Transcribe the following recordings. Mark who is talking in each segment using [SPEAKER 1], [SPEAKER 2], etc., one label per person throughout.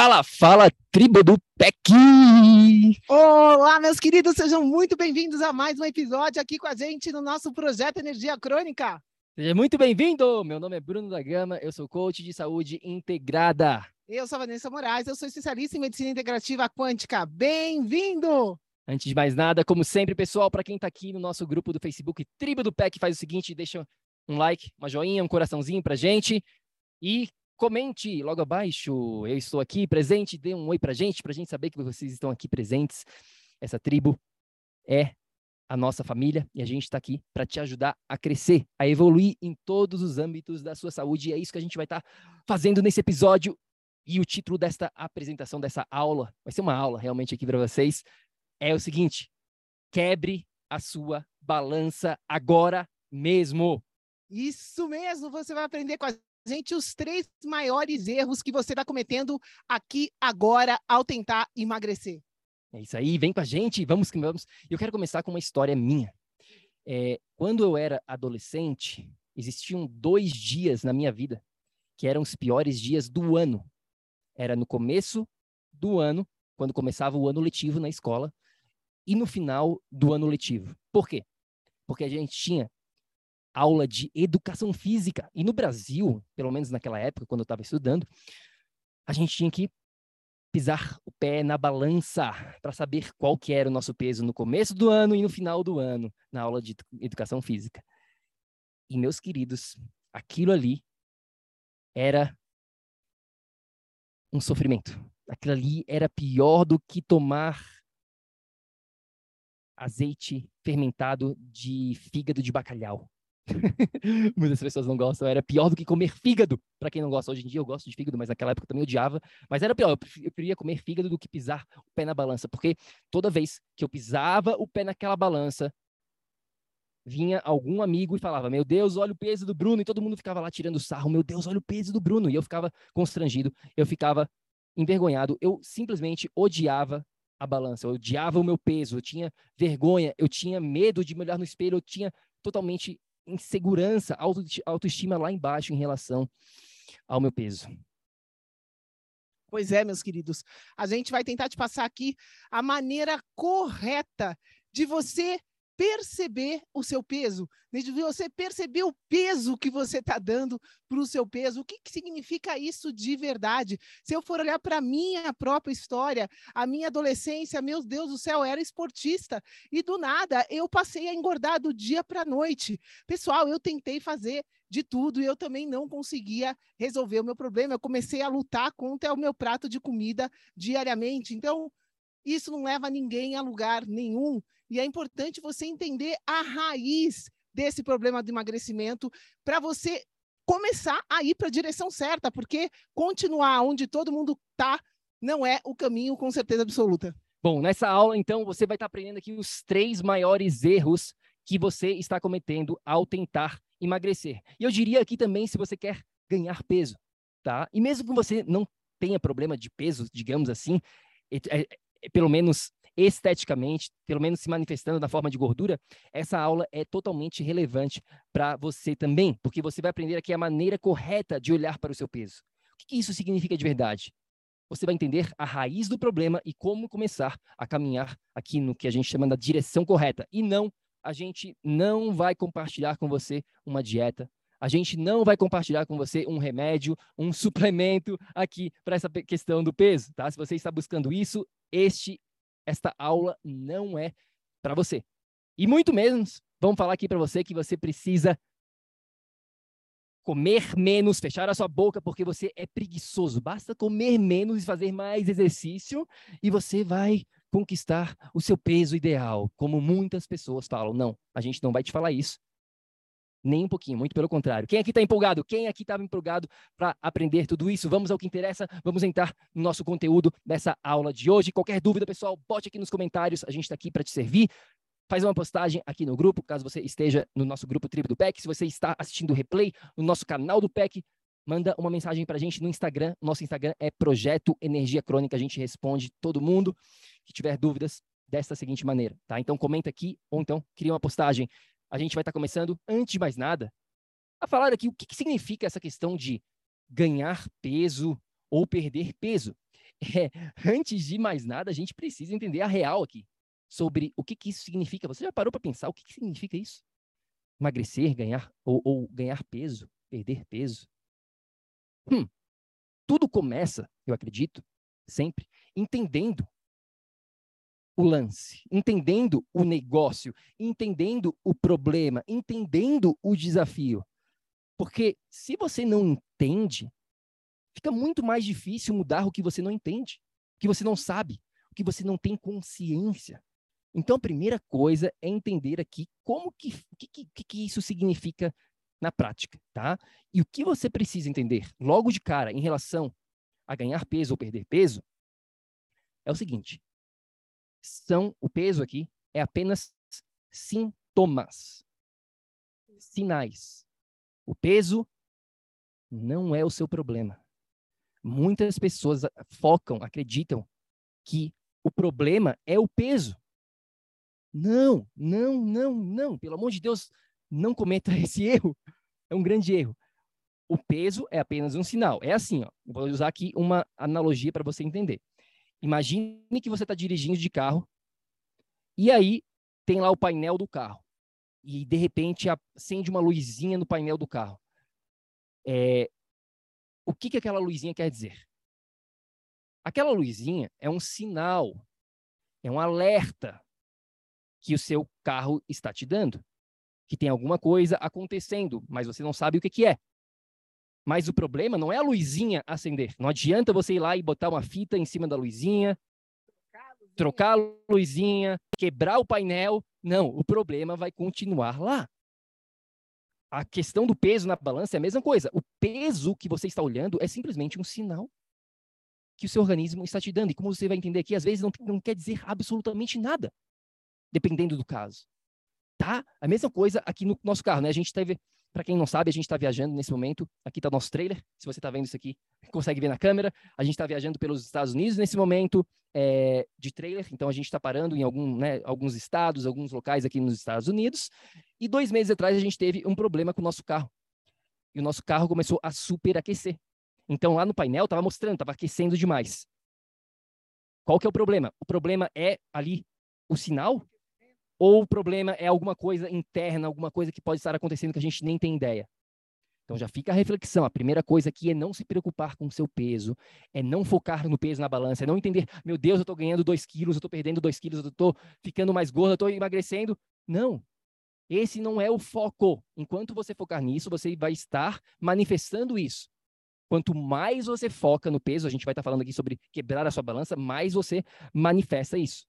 [SPEAKER 1] Fala, fala, tribo do PEC!
[SPEAKER 2] Olá, meus queridos, sejam muito bem-vindos a mais um episódio aqui com a gente no nosso projeto Energia Crônica.
[SPEAKER 1] Seja muito bem-vindo! Meu nome é Bruno da Gama, eu sou coach de saúde integrada.
[SPEAKER 2] Eu sou a Vanessa Moraes, eu sou especialista em medicina integrativa quântica. Bem-vindo!
[SPEAKER 1] Antes de mais nada, como sempre, pessoal, para quem está aqui no nosso grupo do Facebook Tribo do PEC, faz o seguinte, deixa um like, uma joinha, um coraçãozinho pra gente. E Comente logo abaixo, eu estou aqui presente, dê um oi pra gente, pra gente saber que vocês estão aqui presentes. Essa tribo é a nossa família e a gente está aqui para te ajudar a crescer, a evoluir em todos os âmbitos da sua saúde. E é isso que a gente vai estar tá fazendo nesse episódio. E o título desta apresentação, dessa aula, vai ser uma aula realmente aqui para vocês, é o seguinte: quebre a sua balança agora mesmo.
[SPEAKER 2] Isso mesmo, você vai aprender com a gente os três maiores erros que você está cometendo aqui agora ao tentar emagrecer.
[SPEAKER 1] É isso aí, vem com a gente, vamos que vamos. Eu quero começar com uma história minha. É, quando eu era adolescente, existiam dois dias na minha vida que eram os piores dias do ano. Era no começo do ano, quando começava o ano letivo na escola, e no final do ano letivo. Por quê? Porque a gente tinha aula de educação física. E no Brasil, pelo menos naquela época, quando eu estava estudando, a gente tinha que pisar o pé na balança para saber qual que era o nosso peso no começo do ano e no final do ano, na aula de educação física. E, meus queridos, aquilo ali era um sofrimento. Aquilo ali era pior do que tomar azeite fermentado de fígado de bacalhau. Muitas pessoas não gostam. Era pior do que comer fígado. Para quem não gosta, hoje em dia eu gosto de fígado, mas naquela época eu também odiava. Mas era pior. Eu preferia comer fígado do que pisar o pé na balança, porque toda vez que eu pisava o pé naquela balança, vinha algum amigo e falava: Meu Deus, olha o peso do Bruno. E todo mundo ficava lá tirando sarro: Meu Deus, olha o peso do Bruno. E eu ficava constrangido, eu ficava envergonhado. Eu simplesmente odiava a balança, eu odiava o meu peso, eu tinha vergonha, eu tinha medo de me olhar no espelho, eu tinha totalmente insegurança, autoestima lá embaixo em relação ao meu peso.
[SPEAKER 2] Pois é, meus queridos. A gente vai tentar te passar aqui a maneira correta de você perceber o seu peso, né? de você perceber o peso que você está dando para o seu peso. O que, que significa isso de verdade? Se eu for olhar para a minha própria história, a minha adolescência, meu Deus do céu, era esportista e do nada eu passei a engordar do dia para a noite. Pessoal, eu tentei fazer de tudo e eu também não conseguia resolver o meu problema. Eu comecei a lutar contra o meu prato de comida diariamente. Então, isso não leva ninguém a lugar nenhum. E é importante você entender a raiz desse problema do emagrecimento para você começar a ir para a direção certa, porque continuar onde todo mundo está não é o caminho com certeza absoluta.
[SPEAKER 1] Bom, nessa aula, então, você vai estar tá aprendendo aqui os três maiores erros que você está cometendo ao tentar emagrecer. E eu diria aqui também se você quer ganhar peso, tá? E mesmo que você não tenha problema de peso, digamos assim, é, é, pelo menos esteticamente, pelo menos se manifestando na forma de gordura, essa aula é totalmente relevante para você também, porque você vai aprender aqui a maneira correta de olhar para o seu peso. que isso significa de verdade? Você vai entender a raiz do problema e como começar a caminhar aqui no que a gente chama da direção correta. E não, a gente não vai compartilhar com você uma dieta, a gente não vai compartilhar com você um remédio, um suplemento aqui para essa questão do peso, tá? Se você está buscando isso, este esta aula não é para você. E muito menos vamos falar aqui para você que você precisa comer menos, fechar a sua boca porque você é preguiçoso. Basta comer menos e fazer mais exercício e você vai conquistar o seu peso ideal, como muitas pessoas falam. Não, a gente não vai te falar isso. Nem um pouquinho, muito pelo contrário. Quem aqui está empolgado? Quem aqui estava empolgado para aprender tudo isso? Vamos ao que interessa, vamos entrar no nosso conteúdo dessa aula de hoje. Qualquer dúvida, pessoal, bote aqui nos comentários, a gente está aqui para te servir. Faz uma postagem aqui no grupo, caso você esteja no nosso grupo Tribo do PEC. Se você está assistindo o replay no nosso canal do PEC, manda uma mensagem para a gente no Instagram. Nosso Instagram é Projeto Energia Crônica. A gente responde todo mundo que tiver dúvidas desta seguinte maneira, tá? Então comenta aqui ou então cria uma postagem a gente vai estar começando, antes de mais nada, a falar aqui o que, que significa essa questão de ganhar peso ou perder peso. É, antes de mais nada, a gente precisa entender a real aqui sobre o que, que isso significa. Você já parou para pensar o que, que significa isso? Emagrecer, ganhar ou, ou ganhar peso, perder peso? Hum, tudo começa, eu acredito, sempre entendendo o lance, entendendo o negócio, entendendo o problema, entendendo o desafio. Porque se você não entende, fica muito mais difícil mudar o que você não entende, o que você não sabe, o que você não tem consciência. Então, a primeira coisa é entender aqui como que, que, que, que isso significa na prática, tá? E o que você precisa entender logo de cara em relação a ganhar peso ou perder peso é o seguinte: são, o peso aqui é apenas sintomas, sinais. O peso não é o seu problema. Muitas pessoas focam, acreditam que o problema é o peso. Não, não, não, não. Pelo amor de Deus, não cometa esse erro. É um grande erro. O peso é apenas um sinal. É assim, ó. Vou usar aqui uma analogia para você entender. Imagine que você está dirigindo de carro e aí tem lá o painel do carro. E de repente acende uma luzinha no painel do carro. É, o que, que aquela luzinha quer dizer? Aquela luzinha é um sinal, é um alerta que o seu carro está te dando, que tem alguma coisa acontecendo, mas você não sabe o que, que é. Mas o problema não é a luzinha acender. Não adianta você ir lá e botar uma fita em cima da luzinha, trocar a luzinha, quebrar o painel. Não, o problema vai continuar lá. A questão do peso na balança é a mesma coisa. O peso que você está olhando é simplesmente um sinal que o seu organismo está te dando. E como você vai entender aqui, às vezes não, não quer dizer absolutamente nada, dependendo do caso. Tá? A mesma coisa aqui no nosso carro, né? A gente teve para quem não sabe, a gente está viajando nesse momento. Aqui está o nosso trailer. Se você está vendo isso aqui, consegue ver na câmera. A gente está viajando pelos Estados Unidos nesse momento é, de trailer. Então a gente está parando em algum, né, alguns estados, alguns locais aqui nos Estados Unidos. E dois meses atrás a gente teve um problema com o nosso carro. E o nosso carro começou a superaquecer. Então lá no painel estava mostrando, estava aquecendo demais. Qual que é o problema? O problema é ali o sinal ou o problema é alguma coisa interna, alguma coisa que pode estar acontecendo que a gente nem tem ideia? Então já fica a reflexão. A primeira coisa aqui é não se preocupar com o seu peso, é não focar no peso na balança, é não entender, meu Deus, eu estou ganhando 2 quilos, eu estou perdendo 2 quilos, eu estou ficando mais gordo, eu estou emagrecendo. Não. Esse não é o foco. Enquanto você focar nisso, você vai estar manifestando isso. Quanto mais você foca no peso, a gente vai estar falando aqui sobre quebrar a sua balança, mais você manifesta isso.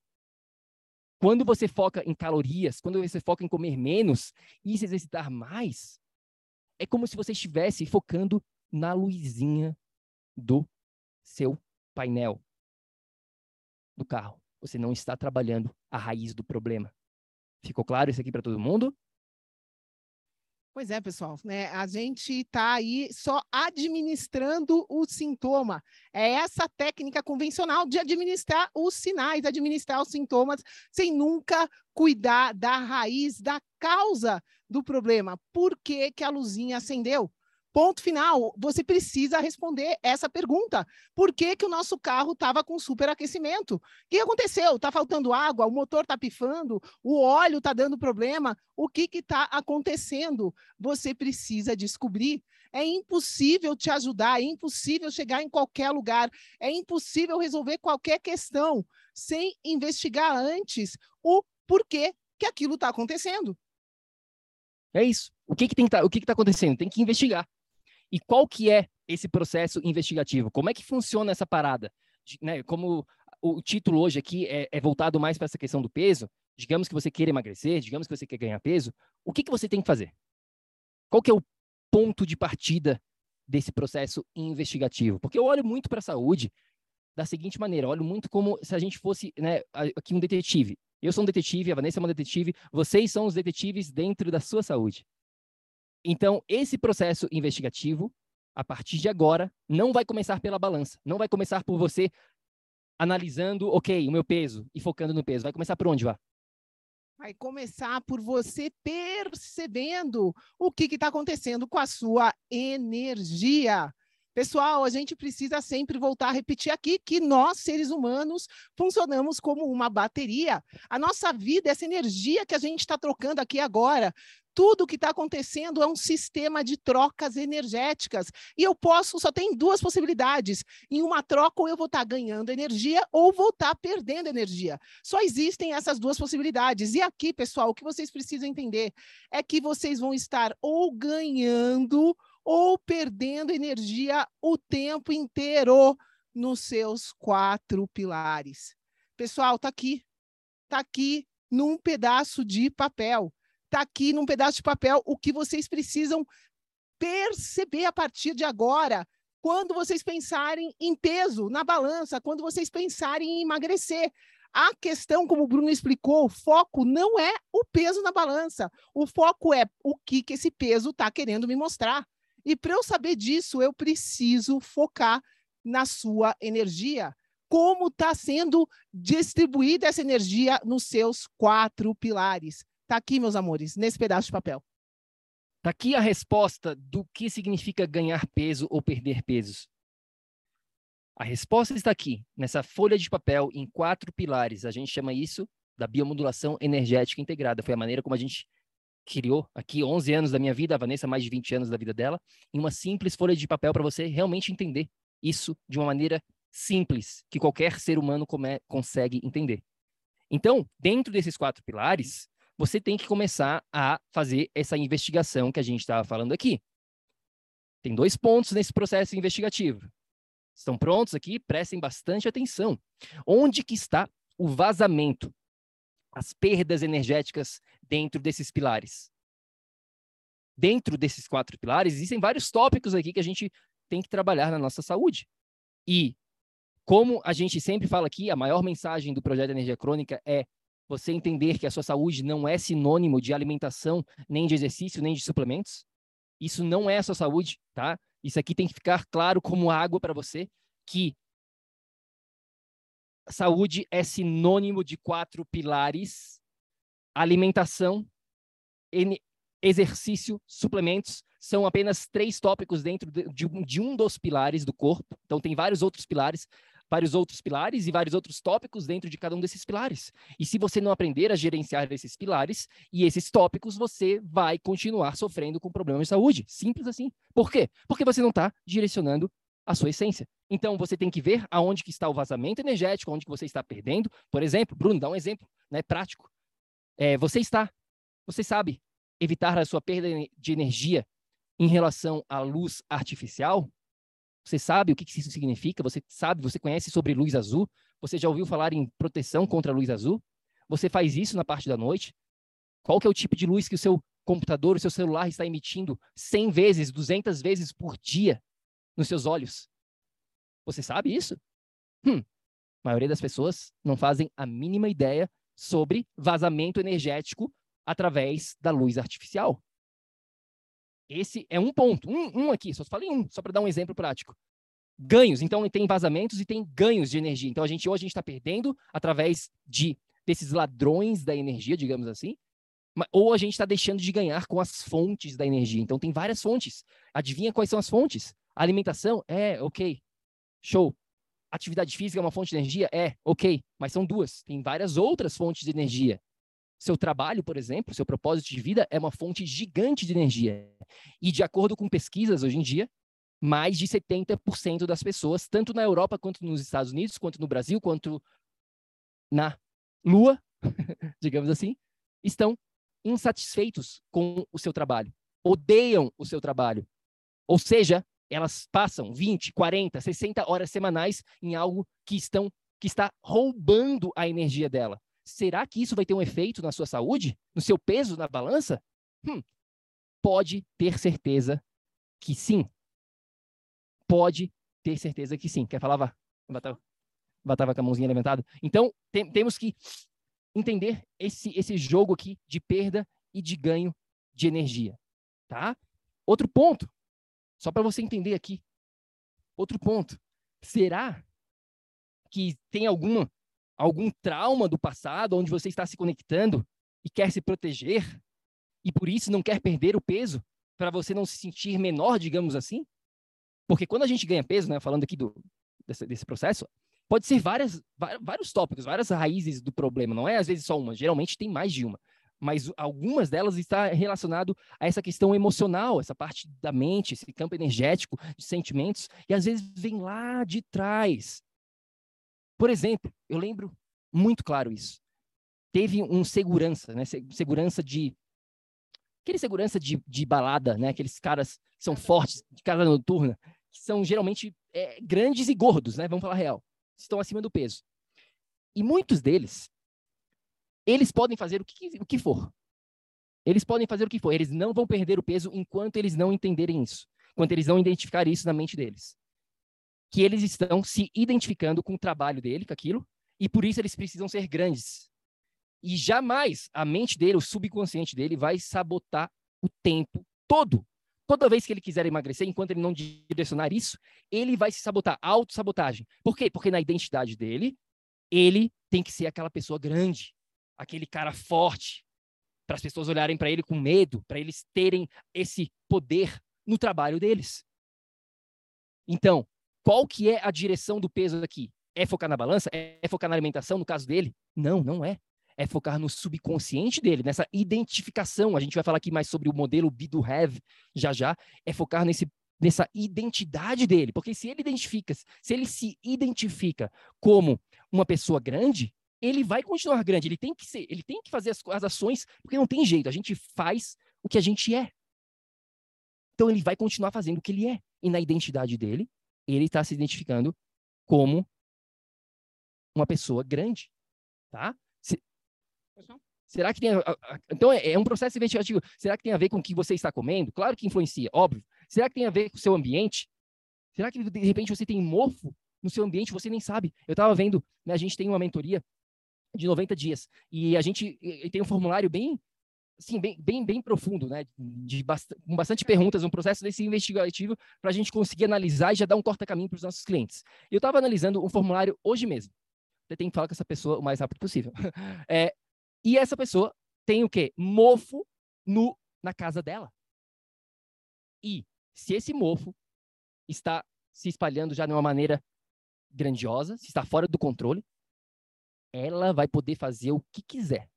[SPEAKER 1] Quando você foca em calorias, quando você foca em comer menos e se exercitar mais, é como se você estivesse focando na luzinha do seu painel do carro. Você não está trabalhando a raiz do problema. Ficou claro isso aqui para todo mundo?
[SPEAKER 2] Pois é, pessoal, né? A gente está aí só administrando o sintoma. É essa técnica convencional de administrar os sinais, administrar os sintomas, sem nunca cuidar da raiz, da causa do problema. Por que, que a luzinha acendeu? Ponto final. Você precisa responder essa pergunta. Por que, que o nosso carro estava com superaquecimento? O que aconteceu? Está faltando água? O motor está pifando? O óleo está dando problema? O que está acontecendo? Você precisa descobrir. É impossível te ajudar, é impossível chegar em qualquer lugar, é impossível resolver qualquer questão sem investigar antes o porquê que aquilo está acontecendo.
[SPEAKER 1] É isso. O que que tem tá, o que que tá acontecendo? Tem que investigar. E qual que é esse processo investigativo? Como é que funciona essa parada? De, né, como o título hoje aqui é, é voltado mais para essa questão do peso, digamos que você queira emagrecer, digamos que você quer ganhar peso, o que que você tem que fazer? Qual que é o ponto de partida desse processo investigativo? Porque eu olho muito para a saúde da seguinte maneira, olho muito como se a gente fosse né, aqui um detetive. Eu sou um detetive, a Vanessa é uma detetive, vocês são os detetives dentro da sua saúde. Então, esse processo investigativo, a partir de agora, não vai começar pela balança, não vai começar por você analisando, ok, o meu peso e focando no peso. Vai começar por onde, Vá?
[SPEAKER 2] Vai começar por você percebendo o que está acontecendo com a sua energia. Pessoal, a gente precisa sempre voltar a repetir aqui que nós, seres humanos, funcionamos como uma bateria. A nossa vida, essa energia que a gente está trocando aqui agora, tudo que está acontecendo é um sistema de trocas energéticas. E eu posso, só tem duas possibilidades. Em uma troca, ou eu vou estar tá ganhando energia, ou vou estar tá perdendo energia. Só existem essas duas possibilidades. E aqui, pessoal, o que vocês precisam entender é que vocês vão estar ou ganhando ou perdendo energia o tempo inteiro nos seus quatro pilares. Pessoal, tá aqui. Tá aqui num pedaço de papel. Tá aqui num pedaço de papel o que vocês precisam perceber a partir de agora, quando vocês pensarem em peso na balança, quando vocês pensarem em emagrecer. A questão, como o Bruno explicou, o foco não é o peso na balança. O foco é o que, que esse peso está querendo me mostrar. E para eu saber disso, eu preciso focar na sua energia. Como está sendo distribuída essa energia nos seus quatro pilares? Está aqui, meus amores, nesse pedaço de papel.
[SPEAKER 1] Está aqui a resposta do que significa ganhar peso ou perder pesos. A resposta está aqui, nessa folha de papel, em quatro pilares. A gente chama isso da biomodulação energética integrada. Foi a maneira como a gente criou aqui 11 anos da minha vida, a Vanessa mais de 20 anos da vida dela, em uma simples folha de papel para você realmente entender isso de uma maneira simples, que qualquer ser humano come, consegue entender. Então, dentro desses quatro pilares, você tem que começar a fazer essa investigação que a gente estava falando aqui. Tem dois pontos nesse processo investigativo. Estão prontos aqui? Prestem bastante atenção. Onde que está o vazamento? As perdas energéticas dentro desses pilares. Dentro desses quatro pilares, existem vários tópicos aqui que a gente tem que trabalhar na nossa saúde. E, como a gente sempre fala aqui, a maior mensagem do projeto Energia Crônica é você entender que a sua saúde não é sinônimo de alimentação, nem de exercício, nem de suplementos. Isso não é a sua saúde, tá? Isso aqui tem que ficar claro como água para você, que saúde é sinônimo de quatro pilares alimentação, exercício, suplementos, são apenas três tópicos dentro de, um dos pilares do corpo. Então, tem vários outros pilares, vários outros pilares e vários outros tópicos dentro de cada um desses pilares. E se você não aprender a gerenciar esses pilares e esses tópicos, você vai continuar sofrendo com problemas de saúde. Simples assim. Por quê? Porque você não está direcionando a sua essência. Então, você tem que ver aonde que está o vazamento energético, onde que você está perdendo. Por exemplo, Bruno, dá um exemplo né, prático. É, você está, você sabe evitar a sua perda de energia em relação à luz artificial? Você sabe o que isso significa? Você sabe, você conhece sobre luz azul? Você já ouviu falar em proteção contra a luz azul? Você faz isso na parte da noite? Qual que é o tipo de luz que o seu computador, o seu celular está emitindo 100 vezes, 200 vezes por dia nos seus olhos? Você sabe isso? Hum, a maioria das pessoas não fazem a mínima ideia sobre vazamento energético através da luz artificial. Esse é um ponto, um, um aqui, só falei um, só para dar um exemplo prático. Ganhos, então tem vazamentos e tem ganhos de energia. Então a gente hoje a gente está perdendo através de desses ladrões da energia, digamos assim, ou a gente está deixando de ganhar com as fontes da energia. Então, tem várias fontes. Adivinha quais são as fontes? alimentação? É, ok. Show. Atividade física é uma fonte de energia? É, ok. Mas são duas. Tem várias outras fontes de energia. Seu trabalho, por exemplo, seu propósito de vida é uma fonte gigante de energia. E de acordo com pesquisas hoje em dia, mais de 70% das pessoas, tanto na Europa quanto nos Estados Unidos, quanto no Brasil, quanto na Lua, digamos assim, estão insatisfeitos com o seu trabalho, odeiam o seu trabalho. Ou seja, elas passam 20, 40, 60 horas semanais em algo que estão que está roubando a energia dela. Será que isso vai ter um efeito na sua saúde, no seu peso na balança? Hum, pode ter certeza que sim. Pode ter certeza que sim. Quer falar, Vá? Batava com a mãozinha levantada. Então, tem, temos que entender esse, esse jogo aqui de perda e de ganho de energia. Tá? Outro ponto, só para você entender aqui. Outro ponto. Será que tem alguma, algum trauma do passado onde você está se conectando e quer se proteger e por isso não quer perder o peso para você não se sentir menor, digamos assim? Porque quando a gente ganha peso, né, falando aqui do, desse, desse processo, pode ser várias, vários tópicos, várias raízes do problema, não é às vezes só uma, geralmente tem mais de uma. Mas algumas delas está relacionado a essa questão emocional, essa parte da mente, esse campo energético de sentimentos, e às vezes vem lá de trás. Por exemplo, eu lembro muito claro isso. Teve um segurança, né? Segurança de aquele segurança de, de balada, né? Aqueles caras que são fortes, de casa noturna, que são geralmente é, grandes e gordos, né? Vamos falar real estão acima do peso. E muitos deles, eles podem fazer o que, o que for. Eles podem fazer o que for. Eles não vão perder o peso enquanto eles não entenderem isso. Enquanto eles não identificarem isso na mente deles. Que eles estão se identificando com o trabalho dele, com aquilo, e por isso eles precisam ser grandes. E jamais a mente dele, o subconsciente dele, vai sabotar o tempo todo Toda vez que ele quiser emagrecer, enquanto ele não direcionar isso, ele vai se sabotar, autossabotagem. Por quê? Porque na identidade dele, ele tem que ser aquela pessoa grande, aquele cara forte, para as pessoas olharem para ele com medo, para eles terem esse poder no trabalho deles. Então, qual que é a direção do peso aqui? É focar na balança? É focar na alimentação, no caso dele? Não, não é é focar no subconsciente dele, nessa identificação. A gente vai falar aqui mais sobre o modelo be do have já já. É focar nesse, nessa identidade dele. Porque se ele identifica, se ele se identifica como uma pessoa grande, ele vai continuar grande. Ele tem que ser, ele tem que fazer as, as ações, porque não tem jeito. A gente faz o que a gente é. Então ele vai continuar fazendo o que ele é. E na identidade dele, ele está se identificando como uma pessoa grande, tá? Será que tem. A, então, é, é, um processo investigativo. Será que tem a ver com o que você está comendo? Claro que influencia, óbvio. Será que tem a ver com o seu ambiente? Será que, de repente, você tem mofo no seu ambiente você nem sabe? Eu estava vendo, né, a gente tem uma mentoria de 90 dias. E a gente tem um formulário bem. Assim, bem, bem, bem profundo, né? De bast com bastante perguntas, um processo desse investigativo para a gente conseguir analisar e já dar um corta-caminho para os nossos clientes. Eu estava analisando um formulário hoje mesmo. Você tem que falar com essa pessoa o mais rápido possível. É, e essa pessoa tem o quê? Mofo no, na casa dela. E se esse mofo está se espalhando já de uma maneira grandiosa, se está fora do controle, ela vai poder fazer o que quiser.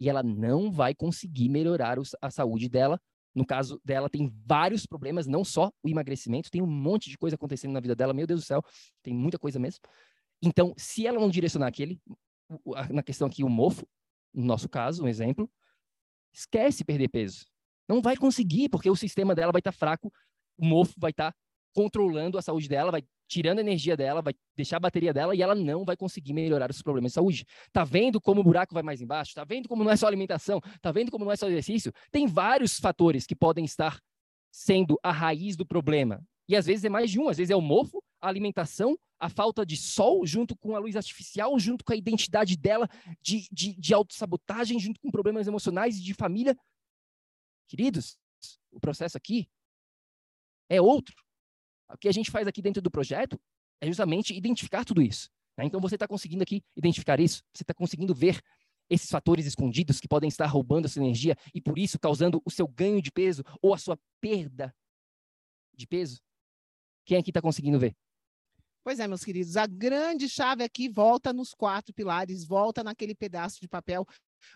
[SPEAKER 1] E ela não vai conseguir melhorar a saúde dela. No caso dela, tem vários problemas, não só o emagrecimento, tem um monte de coisa acontecendo na vida dela. Meu Deus do céu, tem muita coisa mesmo. Então, se ela não direcionar aquele, na questão aqui, o mofo, no nosso caso, um exemplo, esquece perder peso. Não vai conseguir, porque o sistema dela vai estar tá fraco, o mofo vai estar tá controlando a saúde dela, vai tirando a energia dela, vai deixar a bateria dela e ela não vai conseguir melhorar os problemas de saúde. Tá vendo como o buraco vai mais embaixo? Tá vendo como não é só alimentação? Tá vendo como não é só exercício? Tem vários fatores que podem estar sendo a raiz do problema. E às vezes é mais de um, às vezes é o mofo, a alimentação, a falta de sol, junto com a luz artificial, junto com a identidade dela de, de, de autossabotagem, junto com problemas emocionais e de família. Queridos, o processo aqui é outro. O que a gente faz aqui dentro do projeto é justamente identificar tudo isso. Né? Então você está conseguindo aqui identificar isso, você está conseguindo ver esses fatores escondidos que podem estar roubando a sua energia e por isso causando o seu ganho de peso ou a sua perda de peso? Quem aqui está conseguindo ver?
[SPEAKER 2] Pois é, meus queridos, a grande chave aqui volta nos quatro pilares, volta naquele pedaço de papel,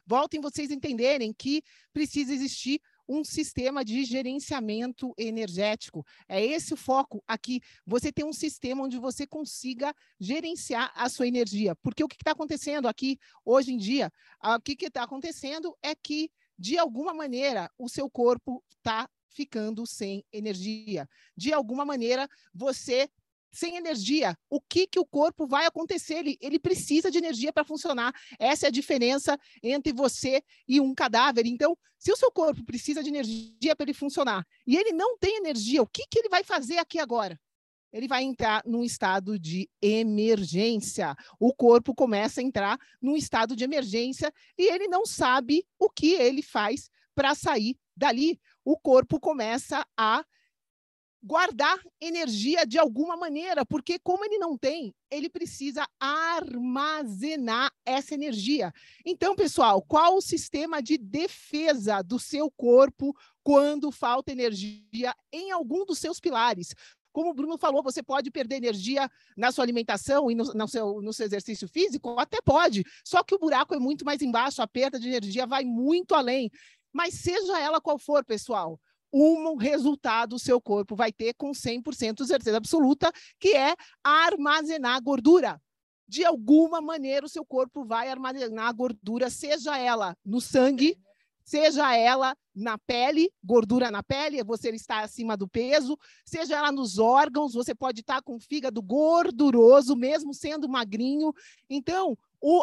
[SPEAKER 2] volta em vocês entenderem que precisa existir um sistema de gerenciamento energético. É esse o foco aqui. Você tem um sistema onde você consiga gerenciar a sua energia. Porque o que está acontecendo aqui hoje em dia? O que está acontecendo é que, de alguma maneira, o seu corpo está ficando sem energia. De alguma maneira, você sem energia, o que, que o corpo vai acontecer? Ele, ele precisa de energia para funcionar. Essa é a diferença entre você e um cadáver. Então, se o seu corpo precisa de energia para ele funcionar e ele não tem energia, o que, que ele vai fazer aqui agora? Ele vai entrar num estado de emergência. O corpo começa a entrar num estado de emergência e ele não sabe o que ele faz para sair dali. O corpo começa a guardar energia de alguma maneira, porque como ele não tem, ele precisa armazenar essa energia. Então, pessoal, qual o sistema de defesa do seu corpo quando falta energia em algum dos seus pilares? Como o Bruno falou, você pode perder energia na sua alimentação e no, no, seu, no seu exercício físico? Até pode. Só que o buraco é muito mais embaixo, a perda de energia vai muito além. Mas seja ela qual for, pessoal, um resultado o seu corpo vai ter com 100% certeza absoluta, que é armazenar gordura. De alguma maneira, o seu corpo vai armazenar gordura, seja ela no sangue, seja ela na pele, gordura na pele, você está acima do peso, seja ela nos órgãos, você pode estar com fígado gorduroso, mesmo sendo magrinho. Então,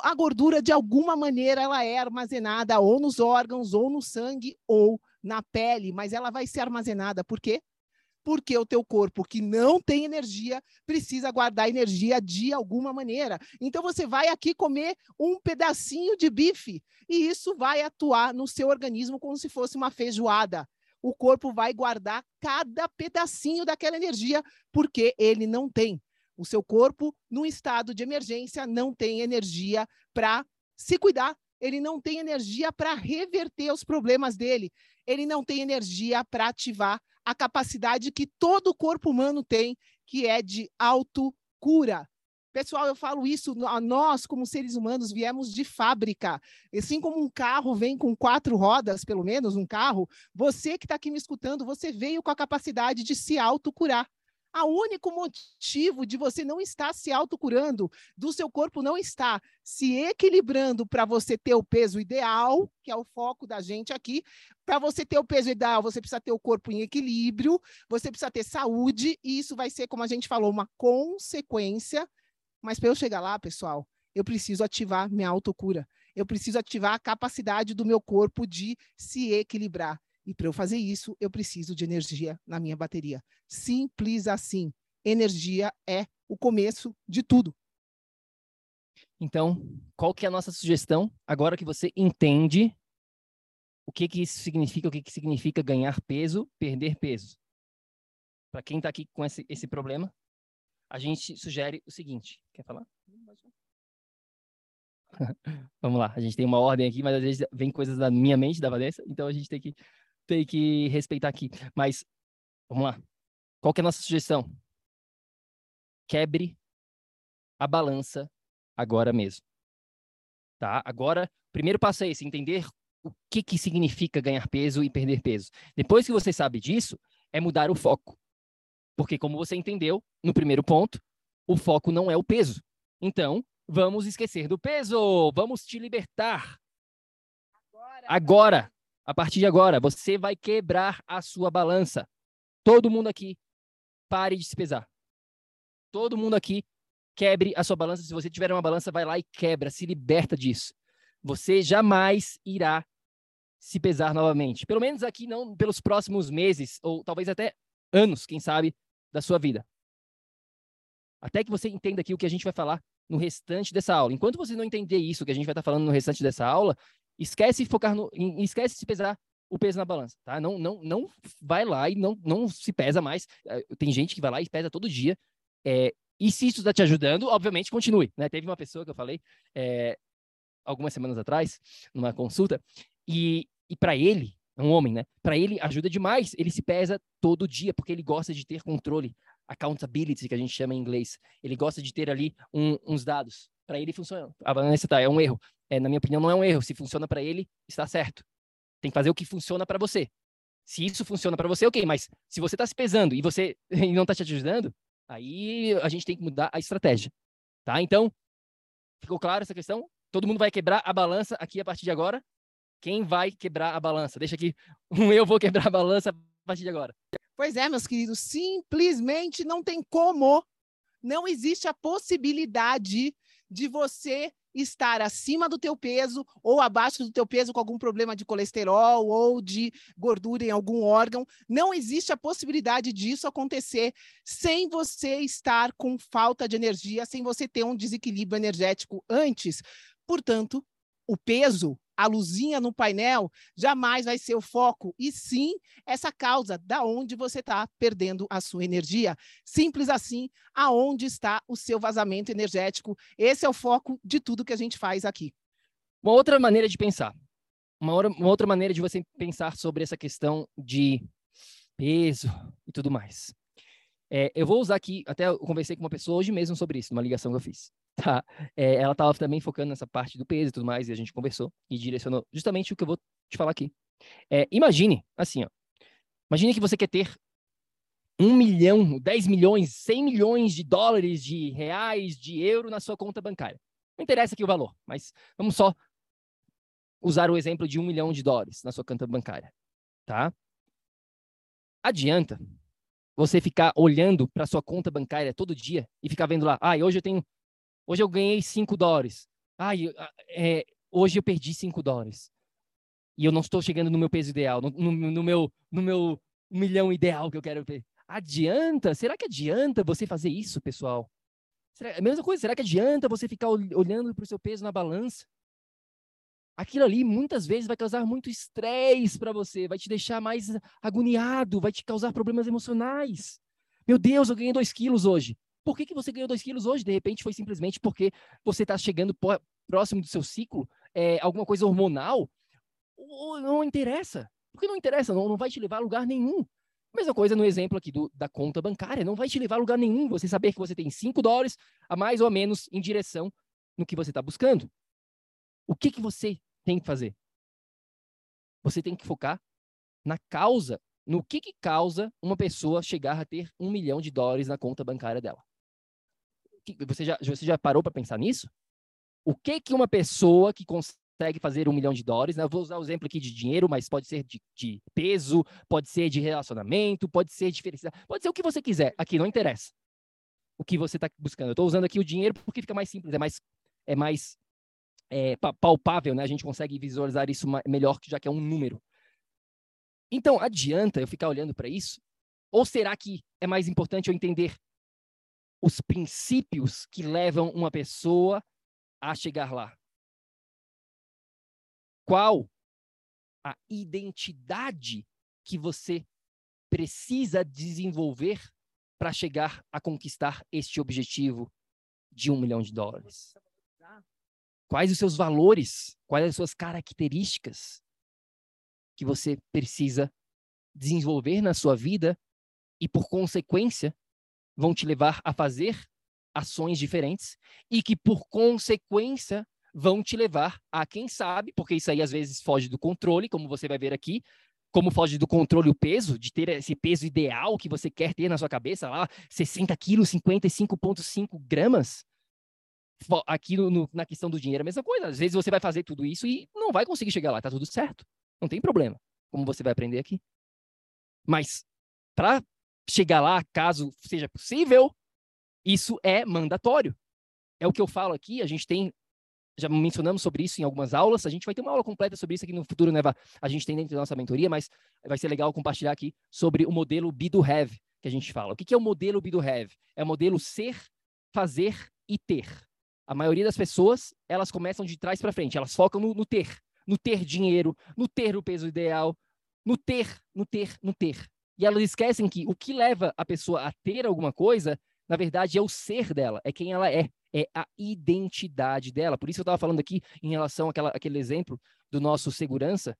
[SPEAKER 2] a gordura, de alguma maneira, ela é armazenada ou nos órgãos, ou no sangue, ou na pele, mas ela vai ser armazenada. Por quê? Porque o teu corpo que não tem energia precisa guardar energia de alguma maneira. Então você vai aqui comer um pedacinho de bife e isso vai atuar no seu organismo como se fosse uma feijoada. O corpo vai guardar cada pedacinho daquela energia porque ele não tem. O seu corpo, num estado de emergência, não tem energia para se cuidar, ele não tem energia para reverter os problemas dele, ele não tem energia para ativar a capacidade que todo corpo humano tem, que é de autocura. Pessoal, eu falo isso, nós, como seres humanos, viemos de fábrica. Assim como um carro vem com quatro rodas, pelo menos, um carro, você que está aqui me escutando, você veio com a capacidade de se autocurar. O único motivo de você não estar se autocurando, do seu corpo não estar se equilibrando para você ter o peso ideal, que é o foco da gente aqui. Para você ter o peso ideal, você precisa ter o corpo em equilíbrio, você precisa ter saúde, e isso vai ser, como a gente falou, uma consequência. Mas para eu chegar lá, pessoal, eu preciso ativar minha autocura. Eu preciso ativar a capacidade do meu corpo de se equilibrar. E para eu fazer isso, eu preciso de energia na minha bateria. Simples assim. Energia é o começo de tudo.
[SPEAKER 1] Então, qual que é a nossa sugestão? Agora que você entende o que, que isso significa, o que, que significa ganhar peso, perder peso. Para quem está aqui com esse, esse problema, a gente sugere o seguinte. Quer falar? Vamos lá, a gente tem uma ordem aqui, mas às vezes vem coisas da minha mente, da Vanessa, então a gente tem que tem que respeitar aqui. Mas, vamos lá. Qual é a nossa sugestão? Quebre a balança agora mesmo. Tá? Agora, primeiro passo é esse, entender o que, que significa ganhar peso e perder peso. Depois que você sabe disso, é mudar o foco. Porque, como você entendeu no primeiro ponto, o foco não é o peso. Então, vamos esquecer do peso. Vamos te libertar. Agora. agora a partir de agora, você vai quebrar a sua balança. Todo mundo aqui, pare de se pesar. Todo mundo aqui, quebre a sua balança. Se você tiver uma balança, vai lá e quebra, se liberta disso. Você jamais irá se pesar novamente. Pelo menos aqui, não pelos próximos meses, ou talvez até anos, quem sabe, da sua vida. Até que você entenda aqui o que a gente vai falar no restante dessa aula. Enquanto você não entender isso que a gente vai estar falando no restante dessa aula, esquece focar no, esquece de pesar o peso na balança, tá? Não, não, não vai lá e não, não se pesa mais. É, tem gente que vai lá e pesa todo dia. É, e se isso está te ajudando, obviamente continue, né? Teve uma pessoa que eu falei, é, algumas semanas atrás, numa consulta, e, e para ele, um homem, né? Para ele ajuda demais. Ele se pesa todo dia porque ele gosta de ter controle, accountability que a gente chama em inglês. Ele gosta de ter ali um, uns dados. Para ele funciona. A Vanessa tá, é um erro. É, na minha opinião, não é um erro. Se funciona para ele, está certo. Tem que fazer o que funciona para você. Se isso funciona para você, ok. Mas se você está se pesando e você e não está te ajudando, aí a gente tem que mudar a estratégia, tá? Então, ficou claro essa questão? Todo mundo vai quebrar a balança aqui a partir de agora? Quem vai quebrar a balança? Deixa aqui um eu vou quebrar a balança a partir de agora.
[SPEAKER 2] Pois é, meus queridos, simplesmente não tem como. Não existe a possibilidade de você estar acima do teu peso ou abaixo do teu peso com algum problema de colesterol ou de gordura em algum órgão. Não existe a possibilidade disso acontecer sem você estar com falta de energia, sem você ter um desequilíbrio energético antes. Portanto, o peso a luzinha no painel jamais vai ser o foco, e sim essa causa da onde você está perdendo a sua energia. Simples assim, aonde está o seu vazamento energético. Esse é o foco de tudo que a gente faz aqui.
[SPEAKER 1] Uma outra maneira de pensar, uma, hora, uma outra maneira de você pensar sobre essa questão de peso e tudo mais. É, eu vou usar aqui, até eu conversei com uma pessoa hoje mesmo sobre isso, numa ligação que eu fiz. Tá? É, ela estava também focando nessa parte do peso e tudo mais, e a gente conversou e direcionou justamente o que eu vou te falar aqui. É, imagine, assim, ó, imagine que você quer ter um milhão, 10 milhões, 100 milhões de dólares, de reais, de euro na sua conta bancária. Não interessa aqui o valor, mas vamos só usar o exemplo de um milhão de dólares na sua conta bancária, tá? Adianta você ficar olhando para sua conta bancária todo dia e ficar vendo lá, ah, hoje eu tenho Hoje eu ganhei 5 dólares. Ah, é, hoje eu perdi 5 dólares. E eu não estou chegando no meu peso ideal, no, no, no meu, no meu milhão ideal que eu quero ter. Adianta? Será que adianta você fazer isso, pessoal? Será, a mesma coisa, será que adianta você ficar olhando para o seu peso na balança? Aquilo ali muitas vezes vai causar muito estresse para você, vai te deixar mais agoniado, vai te causar problemas emocionais. Meu Deus, eu ganhei 2 quilos hoje. Por que, que você ganhou 2 quilos hoje? De repente foi simplesmente porque você está chegando próximo do seu ciclo, é, alguma coisa hormonal? Ou não interessa. Porque não interessa, não, não vai te levar a lugar nenhum. Mesma coisa no exemplo aqui do, da conta bancária, não vai te levar a lugar nenhum você saber que você tem 5 dólares a mais ou a menos em direção no que você está buscando. O que, que você tem que fazer? Você tem que focar na causa, no que, que causa uma pessoa chegar a ter um milhão de dólares na conta bancária dela você já, você já parou para pensar nisso? O que que uma pessoa que consegue fazer um milhão de dólares, né? Eu vou usar o exemplo aqui de dinheiro, mas pode ser de, de peso, pode ser de relacionamento, pode ser de felicidade, pode ser o que você quiser. Aqui não interessa o que você está buscando. Eu estou usando aqui o dinheiro porque fica mais simples, é mais, é mais é, palpável, né? A gente consegue visualizar isso melhor, já que é um número. Então, adianta eu ficar olhando para isso? Ou será que é mais importante eu entender os princípios que levam uma pessoa a chegar lá? Qual a identidade que você precisa desenvolver para chegar a conquistar este objetivo de um milhão de dólares? Quais os seus valores? Quais as suas características que você precisa desenvolver na sua vida e, por consequência, vão te levar a fazer ações diferentes e que, por consequência, vão te levar a, quem sabe, porque isso aí às vezes foge do controle, como você vai ver aqui, como foge do controle o peso, de ter esse peso ideal que você quer ter na sua cabeça, lá, 60 quilos, 55,5 gramas. Aqui no, no, na questão do dinheiro, a mesma coisa. Às vezes você vai fazer tudo isso e não vai conseguir chegar lá, tá tudo certo. Não tem problema, como você vai aprender aqui. Mas, para chegar lá, caso seja possível, isso é mandatório. É o que eu falo aqui, a gente tem, já mencionamos sobre isso em algumas aulas, a gente vai ter uma aula completa sobre isso aqui no futuro, né, A gente tem dentro da nossa mentoria, mas vai ser legal compartilhar aqui sobre o modelo be do have, que a gente fala. O que é o modelo be do have? É o modelo ser, fazer e ter. A maioria das pessoas, elas começam de trás para frente, elas focam no, no ter, no ter dinheiro, no ter o peso ideal, no ter, no ter, no ter. E elas esquecem que o que leva a pessoa a ter alguma coisa na verdade, é o ser dela, é quem ela é, é a identidade dela. Por isso eu estava falando aqui em relação àquela, àquele exemplo do nosso segurança,